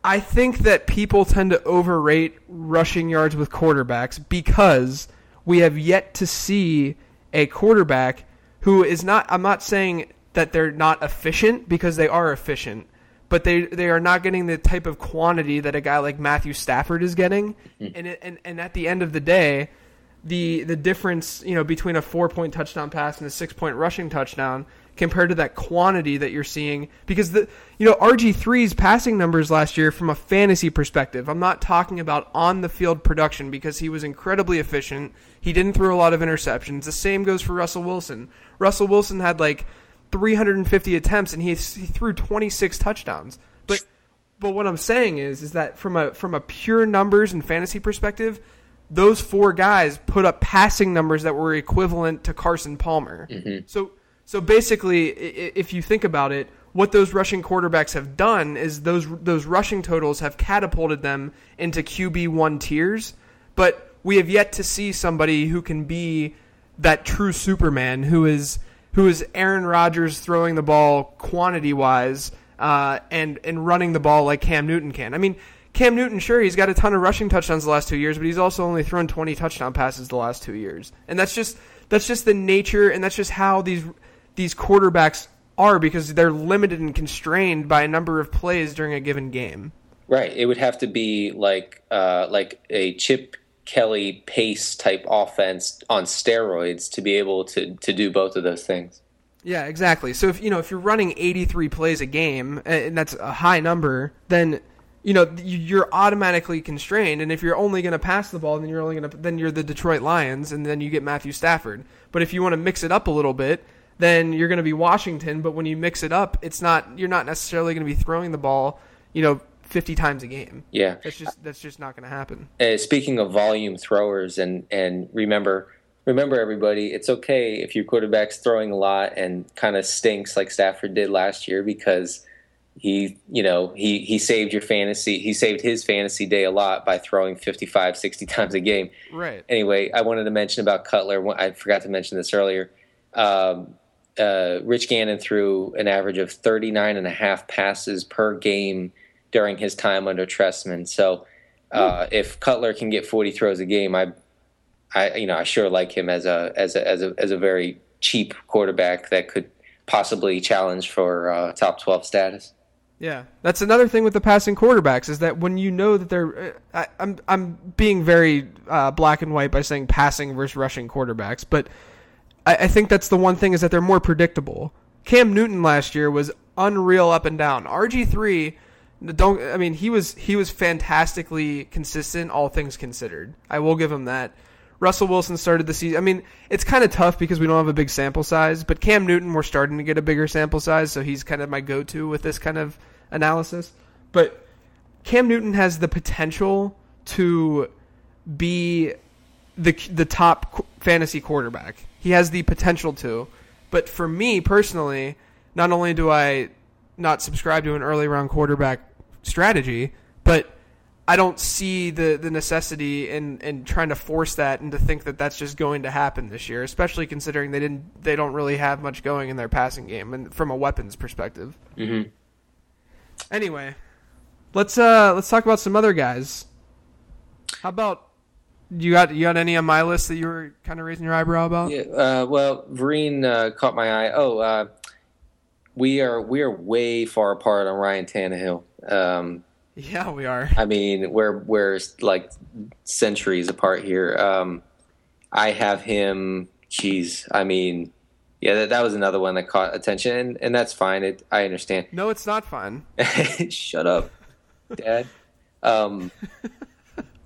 I think that people tend to overrate rushing yards with quarterbacks because we have yet to see a quarterback who is not. I'm not saying that they're not efficient because they are efficient, but they they are not getting the type of quantity that a guy like Matthew Stafford is getting. Hmm. And it, and and at the end of the day, the the difference you know between a four point touchdown pass and a six point rushing touchdown compared to that quantity that you're seeing because the you know RG3's passing numbers last year from a fantasy perspective I'm not talking about on the field production because he was incredibly efficient. He didn't throw a lot of interceptions. The same goes for Russell Wilson. Russell Wilson had like 350 attempts and he, he threw 26 touchdowns. But but what I'm saying is is that from a from a pure numbers and fantasy perspective those four guys put up passing numbers that were equivalent to Carson Palmer. Mm-hmm. So so basically, if you think about it, what those rushing quarterbacks have done is those those rushing totals have catapulted them into QB one tiers, but we have yet to see somebody who can be that true Superman who is who is Aaron Rodgers throwing the ball quantity wise uh, and and running the ball like Cam Newton can. I mean, Cam Newton, sure, he's got a ton of rushing touchdowns the last two years, but he's also only thrown 20 touchdown passes the last two years, and that's just that's just the nature, and that's just how these these quarterbacks are because they're limited and constrained by a number of plays during a given game. Right. It would have to be like uh, like a Chip Kelly pace type offense on steroids to be able to to do both of those things. Yeah, exactly. So if you know if you're running 83 plays a game and that's a high number, then you know you- you're automatically constrained. And if you're only going to pass the ball, then you're only going to then you're the Detroit Lions, and then you get Matthew Stafford. But if you want to mix it up a little bit, then you're going to be Washington. But when you mix it up, it's not you're not necessarily going to be throwing the ball, you know, 50 times a game. Yeah. That's just that's just not going to happen. Uh, speaking of volume throwers, and and remember remember everybody, it's okay if your quarterback's throwing a lot and kind of stinks like Stafford did last year because he you know he he saved your fantasy he saved his fantasy day a lot by throwing 55 60 times a game Right. anyway, I wanted to mention about Cutler. I forgot to mention this earlier. Um, uh, Rich Gannon threw an average of 39 and a half passes per game during his time under Trestman. So uh, if Cutler can get 40 throws a game, I, I, you know, I sure like him as a as a as a as a very cheap quarterback that could possibly challenge for uh, top 12 status. Yeah, that's another thing with the passing quarterbacks is that when you know that they're, uh, I, I'm I'm being very uh, black and white by saying passing versus rushing quarterbacks, but I, I think that's the one thing is that they're more predictable. Cam Newton last year was unreal up and down. RG three, don't I mean he was he was fantastically consistent, all things considered. I will give him that. Russell Wilson started the season. I mean, it's kind of tough because we don't have a big sample size, but Cam Newton, we're starting to get a bigger sample size, so he's kind of my go to with this kind of analysis. But Cam Newton has the potential to be the the top fantasy quarterback. He has the potential to. But for me personally, not only do I not subscribe to an early round quarterback strategy, but I don't see the, the necessity in, in trying to force that and to think that that's just going to happen this year, especially considering they didn't they don't really have much going in their passing game and from a weapons perspective. Mhm. Anyway, let's uh let's talk about some other guys. How about you got you got any on my list that you were kind of raising your eyebrow about? Yeah, uh, well, Vereen uh, caught my eye. Oh, uh, we are we are way far apart on Ryan Tannehill. Um, Yeah, we are. I mean, we're we're like centuries apart here. Um, I have him. Jeez, I mean, yeah, that, that was another one that caught attention, and, and that's fine. It, I understand. No, it's not fun. Shut up, Dad. Um,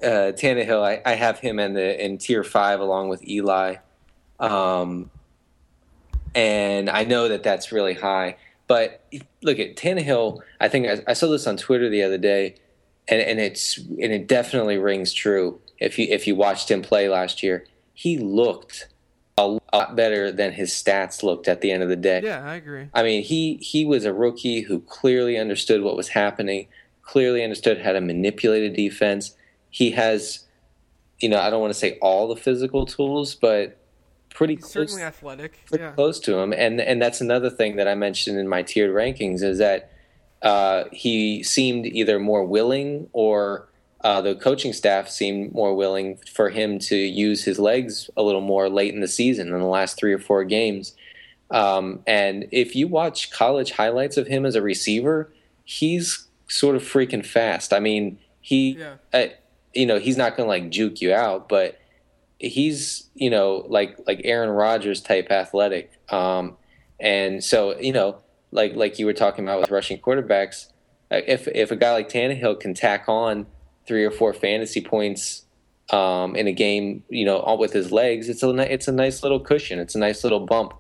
uh, Tannehill, I, I have him in the in tier five along with Eli, um, and I know that that's really high. But look at Tannehill. I think I, I saw this on Twitter the other day, and, and it's and it definitely rings true. If you if you watched him play last year, he looked a lot better than his stats looked at the end of the day. Yeah, I agree. I mean, he he was a rookie who clearly understood what was happening, clearly understood how to manipulate a defense. He has you know, I don't want to say all the physical tools, but pretty He's close, certainly athletic. pretty Yeah. close to him. And and that's another thing that I mentioned in my tiered rankings is that uh, he seemed either more willing or uh, the coaching staff seemed more willing for him to use his legs a little more late in the season in the last three or four games. Um, and if you watch college highlights of him as a receiver, he's sort of freaking fast. I mean, he, Yeah. uh, you know, he's not going to like juke you out, but he's, you know, like like Aaron Rodgers type athletic. Um, and so, you know, like like you were talking about with rushing quarterbacks, uh, if if a guy like Tannehill can tack on three or four fantasy points um, in a game, you know, all with his legs, it's a it's a nice little cushion. It's a nice little bump.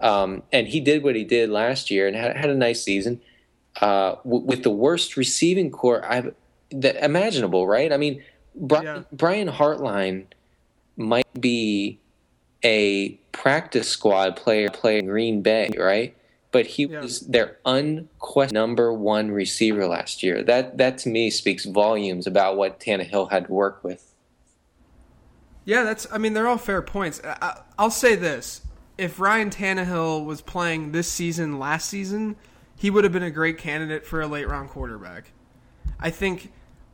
Um, and he did what he did last year and had, had a nice season uh, w- with the worst receiving corps I've that imaginable. Right? I mean, Brian, Yeah. Brian Hartline might be a practice squad player playing Green Bay, right? But he Yeah. was their unquestioned number one receiver last year. That that to me speaks volumes about what Tannehill had to work with. Yeah, that's. I mean, they're all fair points. I, I- I'll say this: if Ryan Tannehill was playing this season last season, he would have been a great candidate for a late round quarterback. I think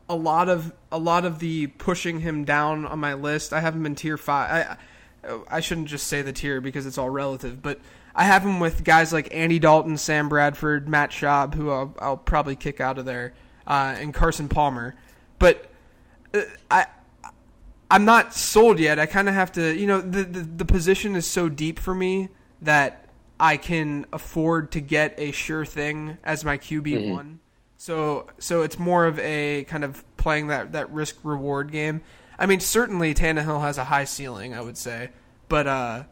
a lot of a lot of the pushing him down on my list. I have him in tier five. I I shouldn't just say the tier because it's all relative, but I have him with guys like Andy Dalton, Sam Bradford, Matt Schaub, who I'll, I'll probably kick out of there, uh, and Carson Palmer. But uh, I I'm not sold yet. I kind of have to, you know, the, the the position is so deep for me that I can afford to get a sure thing as my QB one. So so it's more of a kind of playing that that risk reward game. I mean, certainly Tannehill has a high ceiling, I would say, but uh,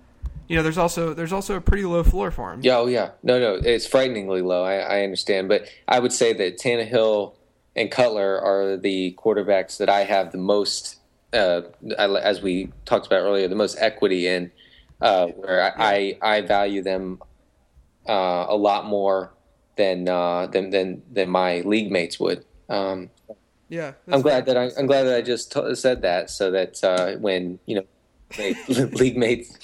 you know, there's also there's also a pretty low floor for him. Yeah, oh yeah, no, no, it's frighteningly low. I, I understand, but I would say that Tannehill and Cutler are the quarterbacks that I have the most, uh, as we talked about earlier, the most equity in, uh, where I, I I value them uh, a lot more than uh, than than than my league mates would. Um, Yeah, I'm glad that I, I'm glad that I just t- said that, so that uh, when you know they, league mates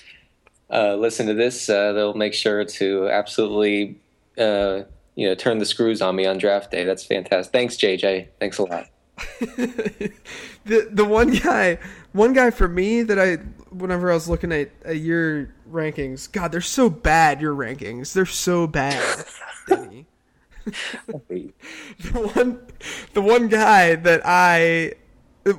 uh, listen to this, uh, they'll make sure to absolutely uh, you know turn the screws on me on draft day. That's fantastic. Thanks, JJ. Thanks a lot. the the one guy one guy for me that I whenever I was looking at, at your rankings, God, they're so bad. Your rankings, they're so bad, Denny. the one the one guy that I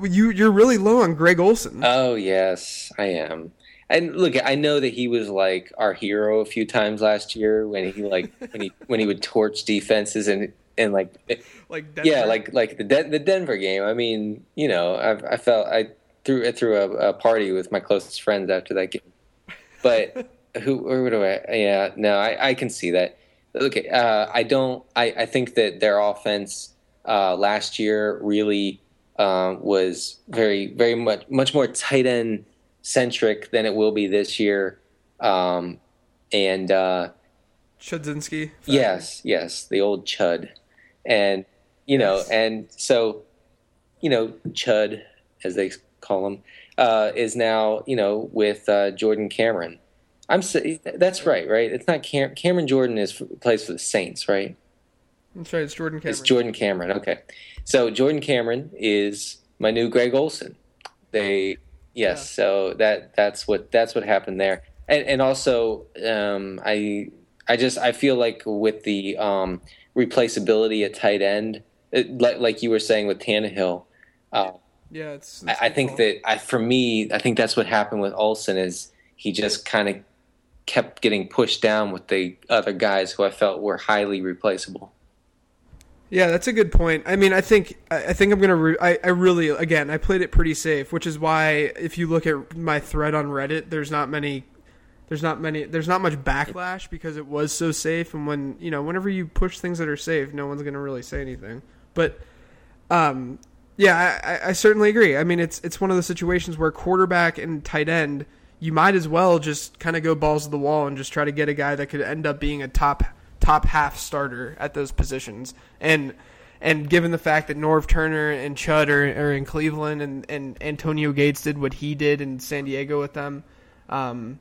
you you're really low on Greg Olsen. Oh yes, I am. And look, I know that he was like our hero a few times last year when he like when he when he would torch defenses and and like like yeah, like like the Den- the Denver game. I mean, you know, I, I felt I threw I threw a, a party with my closest friends after that game. But who or what do I? Yeah, no, I, I can see that. Okay, uh, I don't. I, I think that their offense uh, last year really um, was very very much much more tight end centric than it will be this year. Um, and uh, Chudzinski. Yes, yes, the old Chud, and you know, Yes. and so you know, Chud, as they call him, uh, is now you know with uh, Jordan Cameron. I'm that's right, right? It's not Cam- Cameron Jordan is plays for the Saints, right? That's right. It's Jordan Cameron. It's Jordan Cameron. Okay, so Jordan Cameron is my new Greg Olsen. They yes, Yeah. so that that's what that's what happened there, and and also um, I I just I feel like with the um, replaceability at tight end, it, like like you were saying with Tannehill. Uh, yeah, it's. I, I think that I, for me, I think that's what happened with Olsen is he just kind of kept getting pushed down with the other guys who I felt were highly replaceable. Yeah, that's a good point. I mean, I think I I think I'm gonna. Re- I I really again I played it pretty safe, which is why if you look at my thread on Reddit, there's not many. There's not many. There's not much backlash because it was so safe. And when you know, whenever you push things that are safe, no one's gonna really say anything. But, um, yeah, I, I- certainly agree. I mean, it's it's one of those situations where quarterback and tight end, you might as well just kind of go balls to the wall and just try to get a guy that could end up being a top top half starter at those positions. And And given the fact that Norv Turner and Chud are, are in Cleveland and, and Antonio Gates did what he did in San Diego with them, um,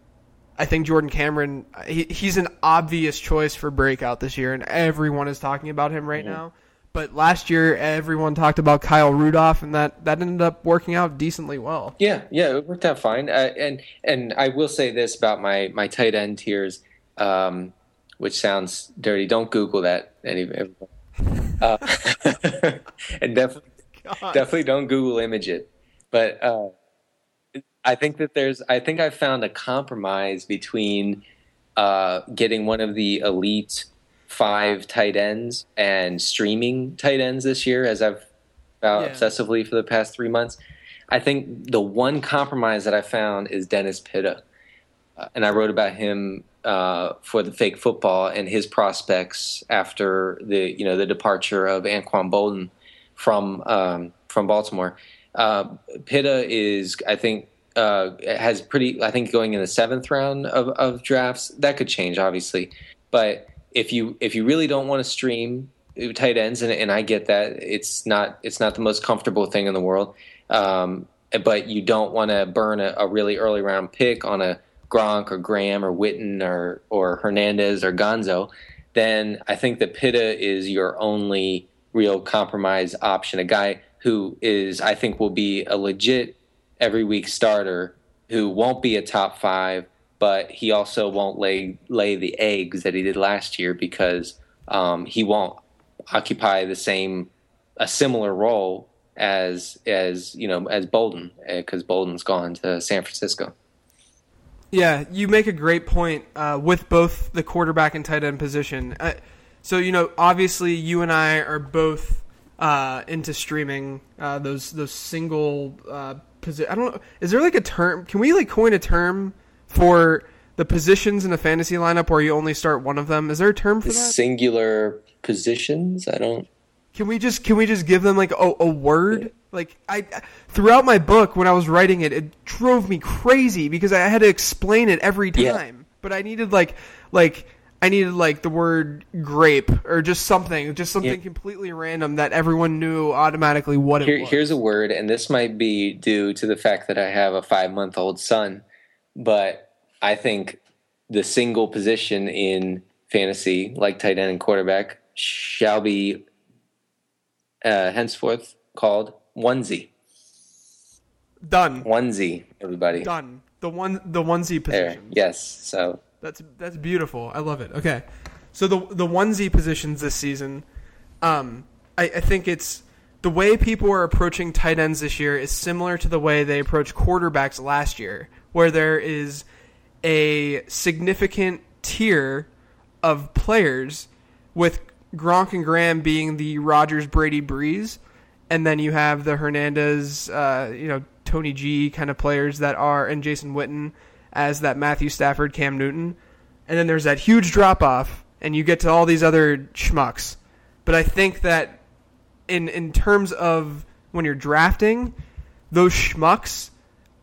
I think Jordan Cameron, he, he's an obvious choice for breakout this year, and everyone is talking about him right now. But last year, everyone talked about Kyle Rudolph, and that, that ended up working out decently well. Yeah, yeah, it worked out fine. Uh, and and I will say this about my my tight end tiers, um, which sounds dirty. Don't Google that. Any, uh, and definitely God. definitely don't Google image it. But uh, I think that there's I think I found a compromise between uh, getting one of the elite five tight ends and streaming tight ends this year, as I've found Yeah. obsessively for the past three months. I think the one compromise that I found is Dennis Pitta, uh, and I wrote about him uh, for the fake football and his prospects after the you know the departure of Anquan Boldin from um, from Baltimore. Uh, Pitta is, I think, uh, has pretty. I think going in the seventh round of, of drafts that could change, obviously. But if you if you really don't want to stream tight ends, and, and I get that it's not it's not the most comfortable thing in the world, um, but you don't want to burn a, a really early round pick on a Gronk or Graham or Witten or or Hernandez or Gonzo, then I think that Pitta is your only real compromise option. A guy who is I think will be a legit every week starter who won't be a top five, but he also won't lay lay the eggs that he did last year because um, he won't occupy the same a similar role as as you know as Boldin because Boldin's gone to San Francisco. Yeah, you make a great point uh, with both the quarterback and tight end position. Uh, so you know, obviously, you and I are both uh, into streaming uh, those those single uh, posi- I don't know. Is there like a term? Can we like coin a term for the positions in a fantasy lineup where you only start one of them? Is there a term for The that? singular positions. I don't. Can we just can we just give them like a, a word? Like I throughout my book when I was writing it, it drove me crazy because I had to explain it every time. Yeah. But I needed like like I needed like the word grape or just something, just something Yeah. completely random that everyone knew automatically what it Here, was. here's a word, and this might be due to the fact that I have a five month old son, but I think the single position in fantasy, like tight end and quarterback, shall be uh, henceforth called onesie. done. Onesie, everybody. Done. The one the onesie There. position. Yes. So That's that's beautiful. I love it. Okay, so the the onesie positions this season, um, I, I think it's the way people are approaching tight ends this year is similar to the way they approached quarterbacks last year, where there is a significant tier of players with Gronk and Graham being the Rodgers, Brady, Brees, and then you have the Hernandez, uh, you know, Tony G kind of players that are, and Jason Witten as that Matthew Stafford, Cam Newton, and then there's that huge drop off, and you get to all these other schmucks. But I think that in in terms of when you're drafting, those schmucks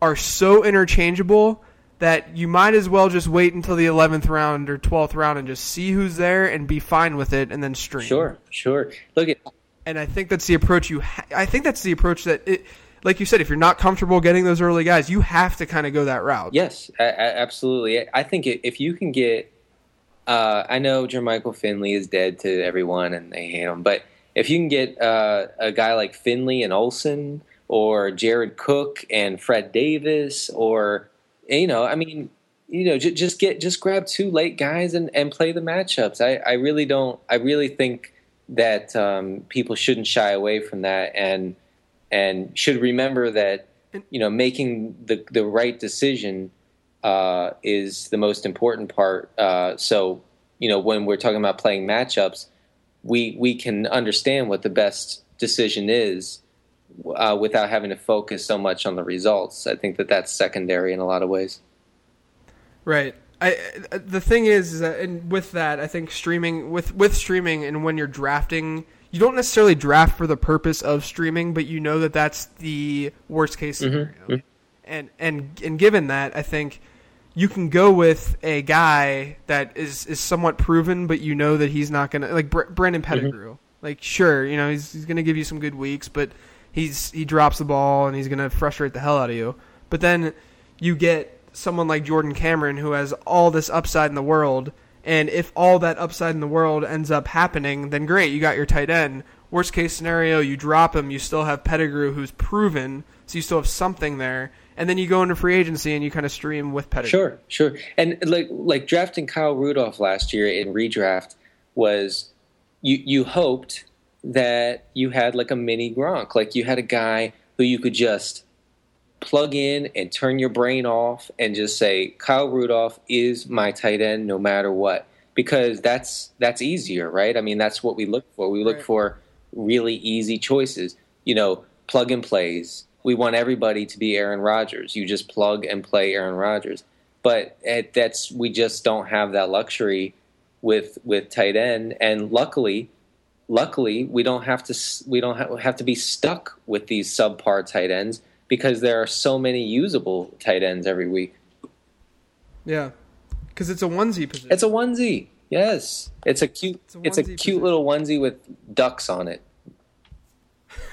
are so interchangeable that you might as well just wait until the 11th round or 12th round and just see who's there and be fine with it and then stream. sure, sure. Look at And I think that's the approach you ha- I think that's the approach that it like you said if you're not comfortable getting those early guys, you have to kind of go that route. Yes, a- a- absolutely. I think if you can get, uh, I know Jermichael Finley is dead to everyone and they hate him, but if you can get uh, a guy like Finley and Olsen, or Jared Cook and Fred Davis, or you know, I mean, you know, j- just get just grab two late guys and, and play the matchups. I, I really don't. I really think that um, people shouldn't shy away from that and and should remember that you know making the the right decision uh, is the most important part. Uh, so you know when we're talking about playing matchups, we we can understand what the best decision is uh, without having to focus so much on the results. I think that that's secondary in a lot of ways. Right. I the thing is, is that, and with that, I think streaming with with streaming and when you're drafting, you don't necessarily draft for the purpose of streaming, but you know that that's the worst case mm-hmm. scenario. Mm-hmm. And and and given that, I think you can go with a guy that is is somewhat proven, but you know that he's not gonna like Br- Brandon mm-hmm. Pettigrew. Like, sure, you know, he's he's gonna give you some good weeks, but he's he drops the ball and he's gonna frustrate the hell out of you. But then you get someone like Jordan Cameron who has all this upside in the world, and if all that upside in the world ends up happening, then great, you got your tight end. Worst case scenario, you drop him, you still have Pettigrew who's proven, so you still have something there. And then you go into free agency and you kind of stream with Pettigrew. Sure, sure. And like like drafting Kyle Rudolph last year in redraft was you you hoped that you had like a mini Gronk, like you had a guy who you could just plug in and turn your brain off and just say Kyle Rudolph is my tight end no matter what because that's that's easier, right? I mean, that's what we look for. We look Right. for really easy choices. You know, plug and plays. We want everybody to be Aaron Rodgers. You just plug and play Aaron Rodgers. But it, that's we just don't have that luxury with with tight end. And luckily, luckily we don't have to we don't ha- have to be stuck with these subpar tight ends because there are so many usable tight ends every week. Yeah, because it's a onesie position. It's a onesie. Yes, it's a cute. It's a It's a, cute position. little onesie with ducks on it.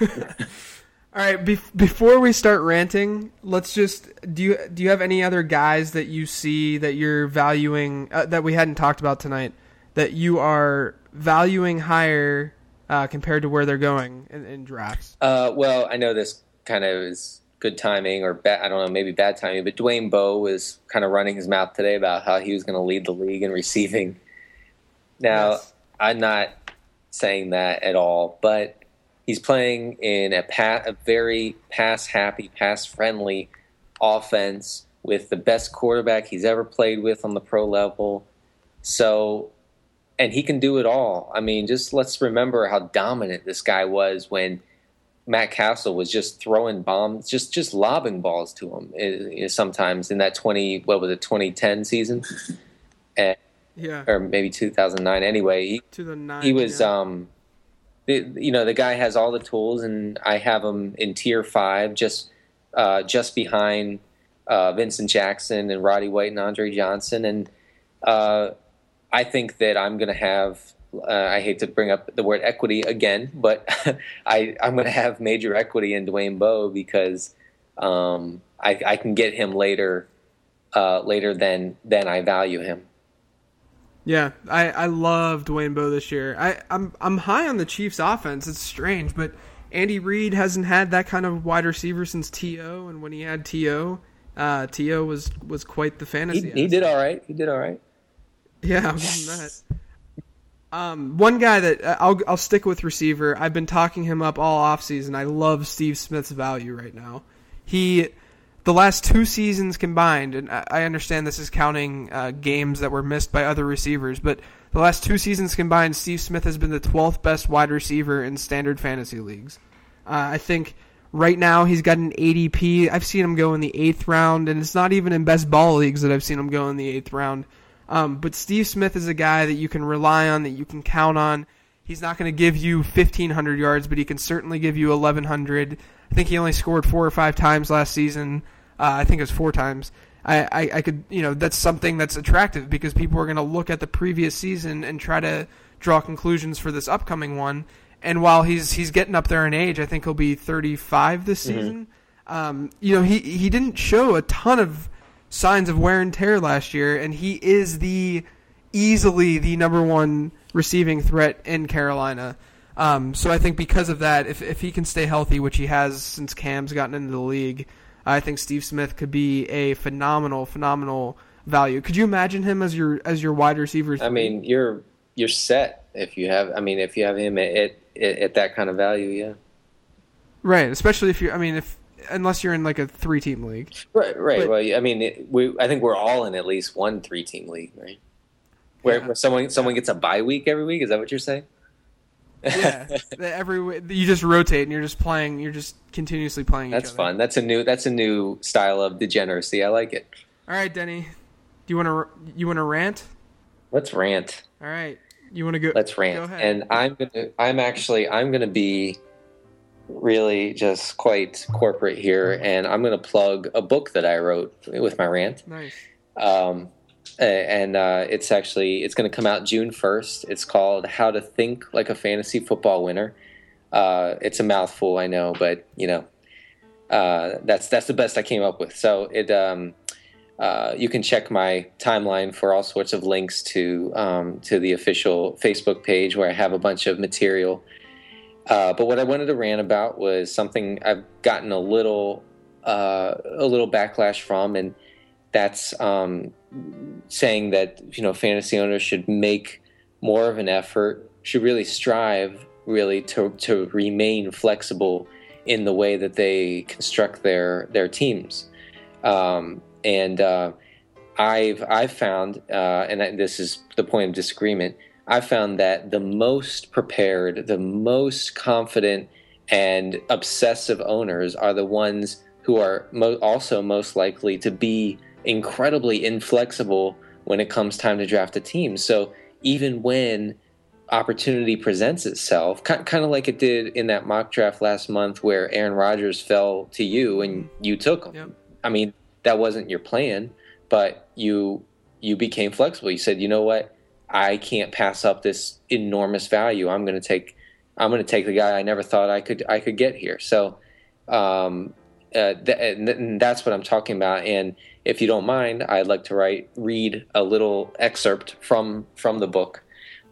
All right, bef- before we start ranting, let's just do you do you have any other guys that you see that you're valuing uh, that we hadn't talked about tonight that you are valuing higher uh, compared to where they're going in, in drafts? Uh, well, I know this kind of is good timing or bad. I don't know, maybe bad timing. But Dwayne Bowe was kind of running his mouth today about how he was going to lead the league in receiving. Now, Yes. I'm not saying that at all, but he's playing in a pa- a very pass happy, pass friendly offense with the best quarterback he's ever played with on the pro level. So, and he can do it all. I mean, just let's remember how dominant this guy was when Matt Cassel was just throwing bombs, just just lobbing balls to him. eh, sometimes in that twenty, what was it, twenty ten season, Eh, Yeah, or maybe two thousand nine. Anyway, he, to nine. he was yeah. um the, you know the guy has all the tools and i have him in tier five just uh just behind uh vincent jackson and roddy white and andre johnson and uh i think that i'm gonna have uh, I hate to bring up the word equity again, but I, I'm going to have major equity in Dwayne Bowe because um, I, I can get him later, uh, later than than I value him. Yeah, I, I love Dwayne Bowe this year. I, I'm I'm high on the Chiefs offense. It's strange, but Andy Reid hasn't had that kind of wide receiver since T.O., and when he had T.O., uh, T.O. was was quite the He, fantasy. he did all right. He did all right. Yeah, give that. Um, one guy that uh, I'll I'll stick with receiver. I've been talking him up all offseason. I love Steve Smith's value right now. He, the last two seasons combined, and I I understand this is counting uh, games that were missed by other receivers, but the last two seasons combined, Steve Smith has been the 12th best wide receiver in standard fantasy leagues. Uh, I think right now he's got an ADP. I've seen him go in the eighth round, and it's not even in best ball leagues that I've seen him go in the eighth round. Um, but Steve Smith is a guy that you can rely on, that you can count on. He's not going to give you 1,500 yards, but he can certainly give you 1,100. I think he only scored four or five times last season. Uh, I think it was four times. I, I, I could, you know, that's something that's attractive because people are going to look at the previous season and try to draw conclusions for this upcoming one. And while he's he's getting up there in age, I think he'll be 35 this season. Um, you know, he he didn't show a ton of signs of wear and tear last year, and he is the easily the number one receiving threat in Carolina. Um, so I think because of that, if if he can stay healthy, which he has since Cam's gotten into the league, I think Steve Smith could be a phenomenal, phenomenal value. Could you imagine him as your as your wide receiver? I mean, you're you're set if you have. I mean, if you have him at at, at that kind of value, yeah. right? Especially if you're. I mean, if unless you're in like a three team league. Right, right. But- well, I mean, it, we I think we're all in at least one three team league, right? Where, Yeah. where someone someone gets a bye week every week. Is that what you're saying? Yeah, every you just rotate and you're just playing. You're just continuously playing. That's each other. fun. That's a new that's a new style of degeneracy. I like it. All right, Denny. Do you want to you want to rant? Let's rant. All right. You want to go? Let's Go rant. ahead. And I'm gonna I'm actually I'm gonna be really just quite corporate here, and I'm gonna plug a book that I wrote with my rant. nice. Um, and uh, it's actually it's going to come out June first. It's called How to Think Like a Fantasy Football Winner. Uh, it's a mouthful, I know, but you know, uh, that's that's the best I came up with. So it um, uh, you can check my timeline for all sorts of links to um, to the official Facebook page where I have a bunch of material. Uh, but what I wanted to rant about was something I've gotten a little uh, a little backlash from, and that's um, saying that you know fantasy owners should make more of an effort, should really strive really to to remain flexible in the way that they construct their their teams. Um, and uh, I've I've found, uh, and this is the point of disagreement. I've found that the most prepared, the most confident, and obsessive owners are the ones who are mo- also most likely to be incredibly inflexible when it comes time to draft a team. So even when opportunity presents itself, kind of like it did in that mock draft last month where Aaron Rodgers fell to you and you took him. Yep. I mean, that wasn't your plan, but you you became flexible. You said, "You know what? I can't pass up this enormous value. I'm going to take I'm going to take the guy I never thought I could I could get here." So um, uh, th- and that's what I'm talking about. And if you don't mind, I'd like to write read a little excerpt from from the book,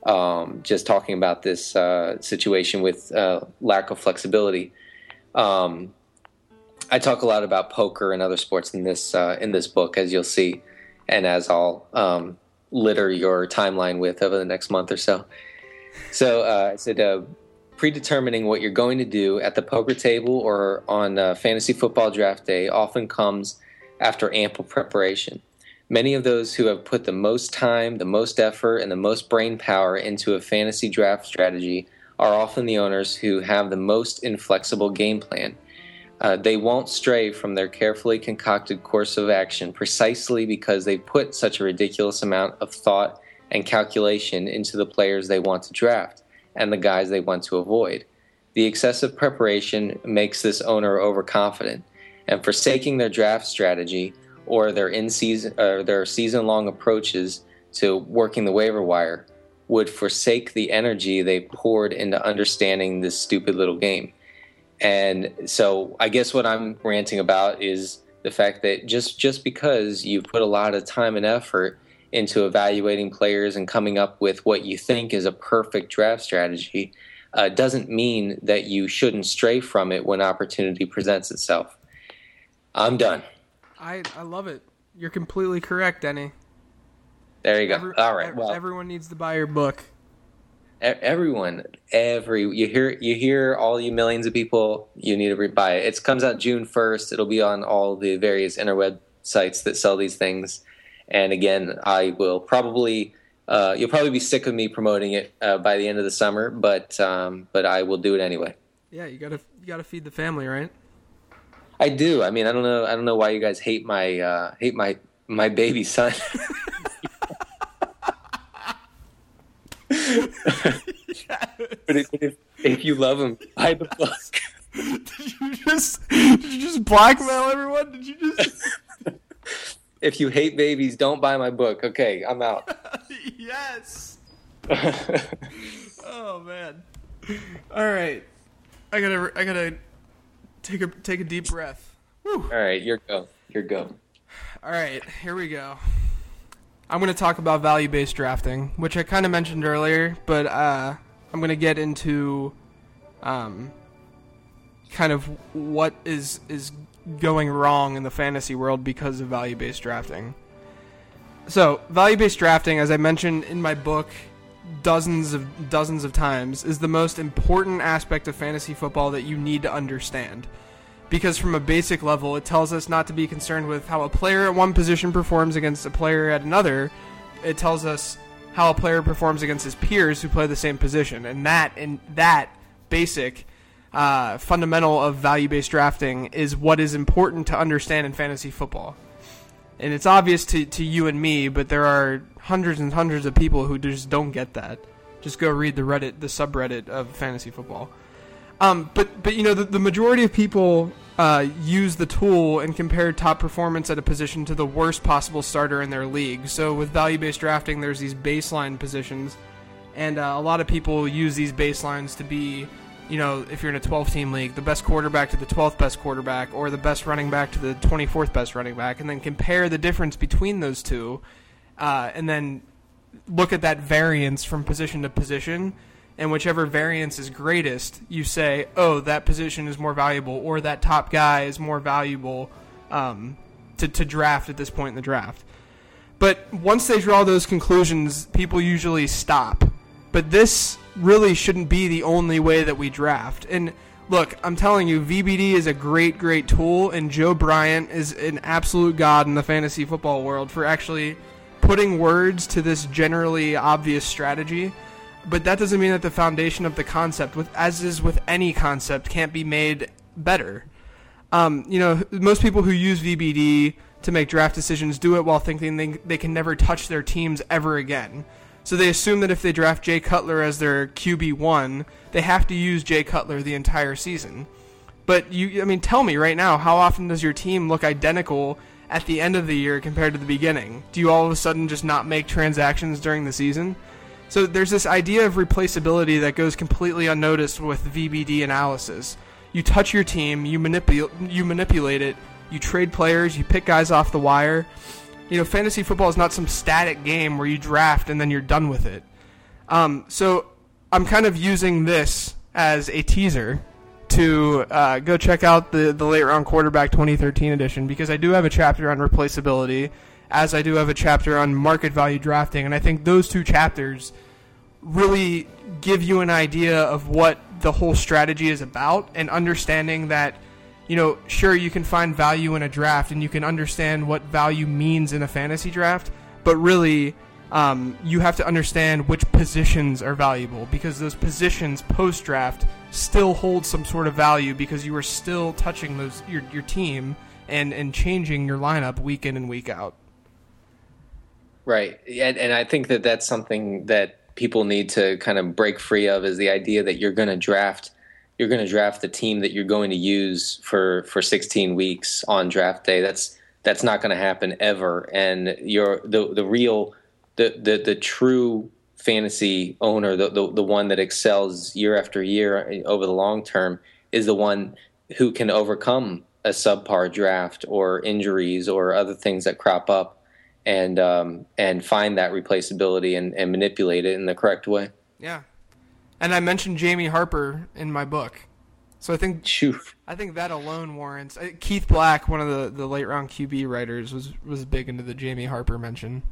um, just talking about this uh, situation with uh, lack of flexibility. Um, I talk a lot about poker and other sports in this uh, in this book, as you'll see, and as I'll um, litter your timeline with over the next month or so. So uh, I said uh, predetermining what you're going to do at the poker table or on uh, fantasy football draft day often comes after ample preparation. Many of those who have put the most time, the most effort, and the most brain power into a fantasy draft strategy are often the owners who have the most inflexible game plan. Uh, they won't stray from their carefully concocted course of action precisely because they put such a ridiculous amount of thought and calculation into the players they want to draft and the guys they want to avoid. The excessive preparation makes this owner overconfident, and forsaking their draft strategy or their in season or their season long approaches to working the waiver wire would forsake the energy they poured into understanding this stupid little game. And so I guess what I'm ranting about is the fact that just just because you put a lot of time and effort into evaluating players and coming up with what you think is a perfect draft strategy uh, doesn't mean that you shouldn't stray from it when opportunity presents itself. I'm done. I I love it. You're completely correct, Denny. There you go. Every- All right. Well, everyone needs to buy your book. Everyone, every you hear you hear all you millions of people. You need to buy it. It comes out June first. It'll be on all the various interweb sites that sell these things. And again, I will probably uh, you'll probably be sick of me promoting it uh, by the end of the summer, but um, but I will do it anyway. Yeah, you gotta you gotta feed the family, right? I do. I mean, I don't know. I don't know why you guys hate my uh, hate my my baby son. but if, if, if you love him, buy the book. Did you just did you just blackmail everyone? Did you just If you hate babies, don't buy my book. Okay, I'm out. Yes. Oh man. All right. I gotta I gotta take a take a deep breath. All right, your go. Your go. All right, here we go. I'm going to talk about value based drafting, which I kind of mentioned earlier, but uh, I'm going to get into um, kind of what is is going wrong in the fantasy world because of value based drafting. So, value based drafting, as I mentioned in my book dozens of dozens of times, is the most important aspect of fantasy football that you need to understand because from a basic level, it tells us not to be concerned with how a player at one position performs against a player at another. It tells us how a player performs against his peers who play the same position, and that and that basic uh, fundamental of value-based drafting is what is important to understand in fantasy football. And it's obvious to, to you and me, but there are hundreds and hundreds of people who just don't get that. Just go read the Reddit, the subreddit of fantasy football. Um, but but you know the, the majority of people uh, use the tool and compare top performance at a position to the worst possible starter in their league. So with value based drafting, there's these baseline positions, and uh, a lot of people use these baselines to be, you know, if you're in a 12 team league, the best quarterback to the 12th best quarterback, or the best running back to the 24th best running back, and then compare the difference between those two, uh, and then look at that variance from position to position and whichever variance is greatest, you say, oh, that position is more valuable, or that top guy is more valuable um, to, to draft at this point in the draft. But once they draw those conclusions, people usually stop. But this really shouldn't be the only way that we draft. And look, I'm telling you, VBD is a great, great tool, and Joe Bryant is an absolute god in the fantasy football world for actually putting words to this generally obvious strategy but that doesn't mean that the foundation of the concept, with as is with any concept, can't be made better. Um, you know, most people who use VBD to make draft decisions do it while thinking they, they can never touch their teams ever again. So they assume that if they draft Jay Cutler as their QB one, they have to use Jay Cutler the entire season. But you, I mean, tell me right now, how often does your team look identical at the end of the year compared to the beginning? Do you all of a sudden just not make transactions during the season? So there's this idea of replaceability that goes completely unnoticed with VBD analysis. You touch your team, you manipulate, you manipulate it, you trade players, you pick guys off the wire. You know, fantasy football is not some static game where you draft and then you're done with it. Um, so I'm kind of using this as a teaser to uh, go check out the the late round quarterback 2013 edition because I do have a chapter on replaceability, as I do have a chapter on market value drafting, and I think those two chapters really give you an idea of what the whole strategy is about and understanding that you know sure you can find value in a draft and you can understand what value means in a fantasy draft but really um, you have to understand which positions are valuable because those positions post draft still hold some sort of value because you are still touching those your, your team and, and changing your lineup week in and week out right and, and i think that that's something that people need to kind of break free of is the idea that you're going to draft you're going to draft the team that you're going to use for for 16 weeks on draft day. That's that's not going to happen ever. And you're the the real the the the true fantasy owner, the, the the one that excels year after year over the long term, is the one who can overcome a subpar draft or injuries or other things that crop up and um, and find that replaceability and, and manipulate it in the correct way. Yeah, and I mentioned Jamie Harper in my book, so I think. I think that alone warrants. Uh, Keith Black, one of the, the late round QB writers, was was big into the Jamie Harper mention.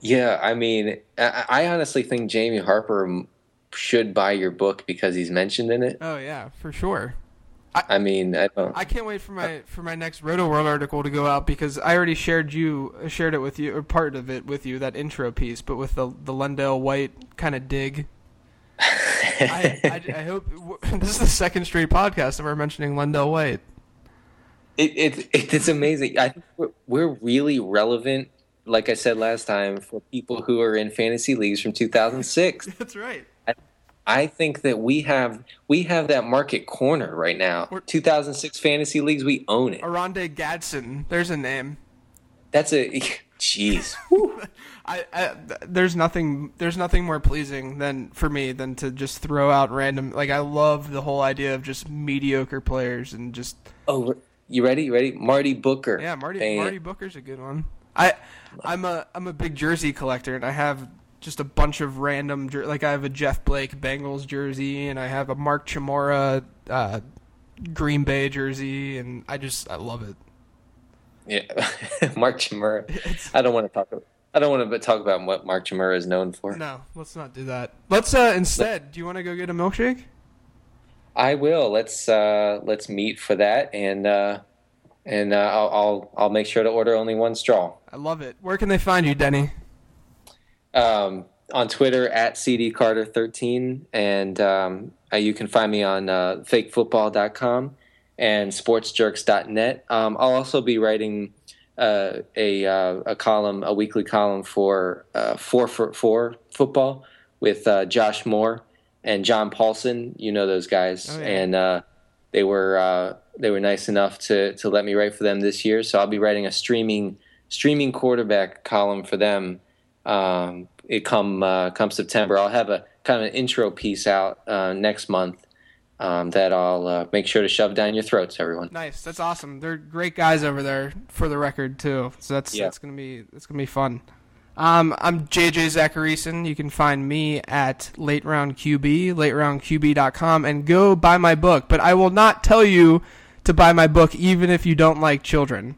Yeah, I mean, I, I honestly think Jamie Harper should buy your book because he's mentioned in it. Oh yeah, for sure. I, I mean, I don't. I can't wait for my for my next Rotoworld article to go out because I already shared you shared it with you or part of it with you that intro piece, but with the the LenDale White kind of dig. I, I, I, hope this is the second straight podcast that we're mentioning LenDale White. It, it, it it's amazing. I think we're, we're really relevant. Like I said last time, for people who are in fantasy leagues from 2006. That's right. I think that we have we have that market corner right now. 2006 fantasy leagues, we own it. Oronde Gadsden, there's a name. That's a jeez. I, I, there's nothing there's nothing more pleasing than for me than to just throw out random like I love the whole idea of just mediocre players and just Oh, you ready? You ready? Marty Booker. Yeah, Marty Marty Booker's a good one. I I'm a I'm a big jersey collector and I have just a bunch of random like I have a Jeff Blake Bengals jersey and I have a Mark Chmura uh, Green Bay jersey and I just I love it. Yeah, Mark Chmura. I don't want to talk. About, I don't want to talk about what Mark Chmura is known for. No, let's not do that. Let's uh, instead. Do you want to go get a milkshake? I will. Let's uh, let's meet for that, and uh, and uh, I'll, I'll I'll make sure to order only one straw. I love it. Where can they find you, Denny? Um, on Twitter at CD Carter 13 and um, uh, you can find me on uh, fakefootball.com and sportsjerks.net. Um, I'll also be writing uh, a uh, a column, a weekly column for uh, four for four football with uh, Josh Moore and John Paulsen. You know those guys, Oh, yeah. and uh, they were uh, they were nice enough to to let me write for them this year. So I'll be writing a streaming streaming quarterback column for them. Um, it come uh, come September. I'll have a kind of an intro piece out uh, next month um, that I'll uh, make sure to shove down your throats, everyone. Nice. That's awesome. They're great guys over there for the record too. So that's Yeah. that's gonna be that's gonna be fun. Um, I'm JJ Zachariason. You can find me at Late Round QB, lateroundqb.com, and go buy my book. But I will not tell you to buy my book, even if you don't like children.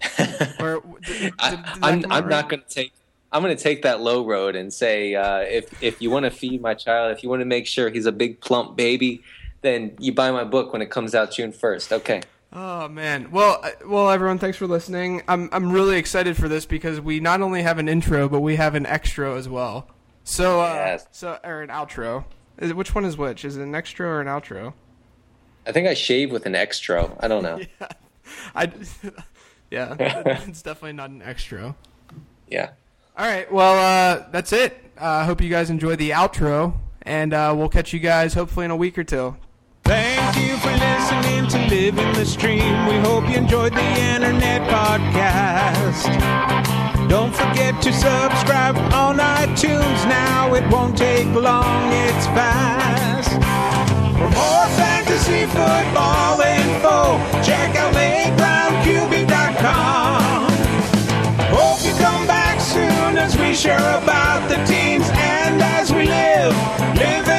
or, did- did- I, did that I'm, come I'm not going to take. I'm going to take that low road and say, uh, if if you want to feed my child, if you want to make sure he's a big plump baby, then you buy my book when it comes out June first. Okay. Oh man. Well, uh, well, everyone, thanks for listening. I'm I'm really excited for this because we not only have an intro, but we have an extra as well. So, uh, Yes. so or an outro. Is it, which one is which? Is it an extra or an outro? I think I shave with an extra. I don't know. I, yeah, it's definitely not an extra. yeah. All right. Well, uh, that's it. I uh, hope you guys enjoy the outro, and uh, we'll catch you guys hopefully in a week or two. Thank you for listening to Living the Stream. We hope you enjoyed the internet podcast. Don't forget to subscribe on iTunes now. It won't take long, it's fast. For more fantasy football info, check out LateRoundQB.com. Hope you come back soon as we share about the teams and as we live, live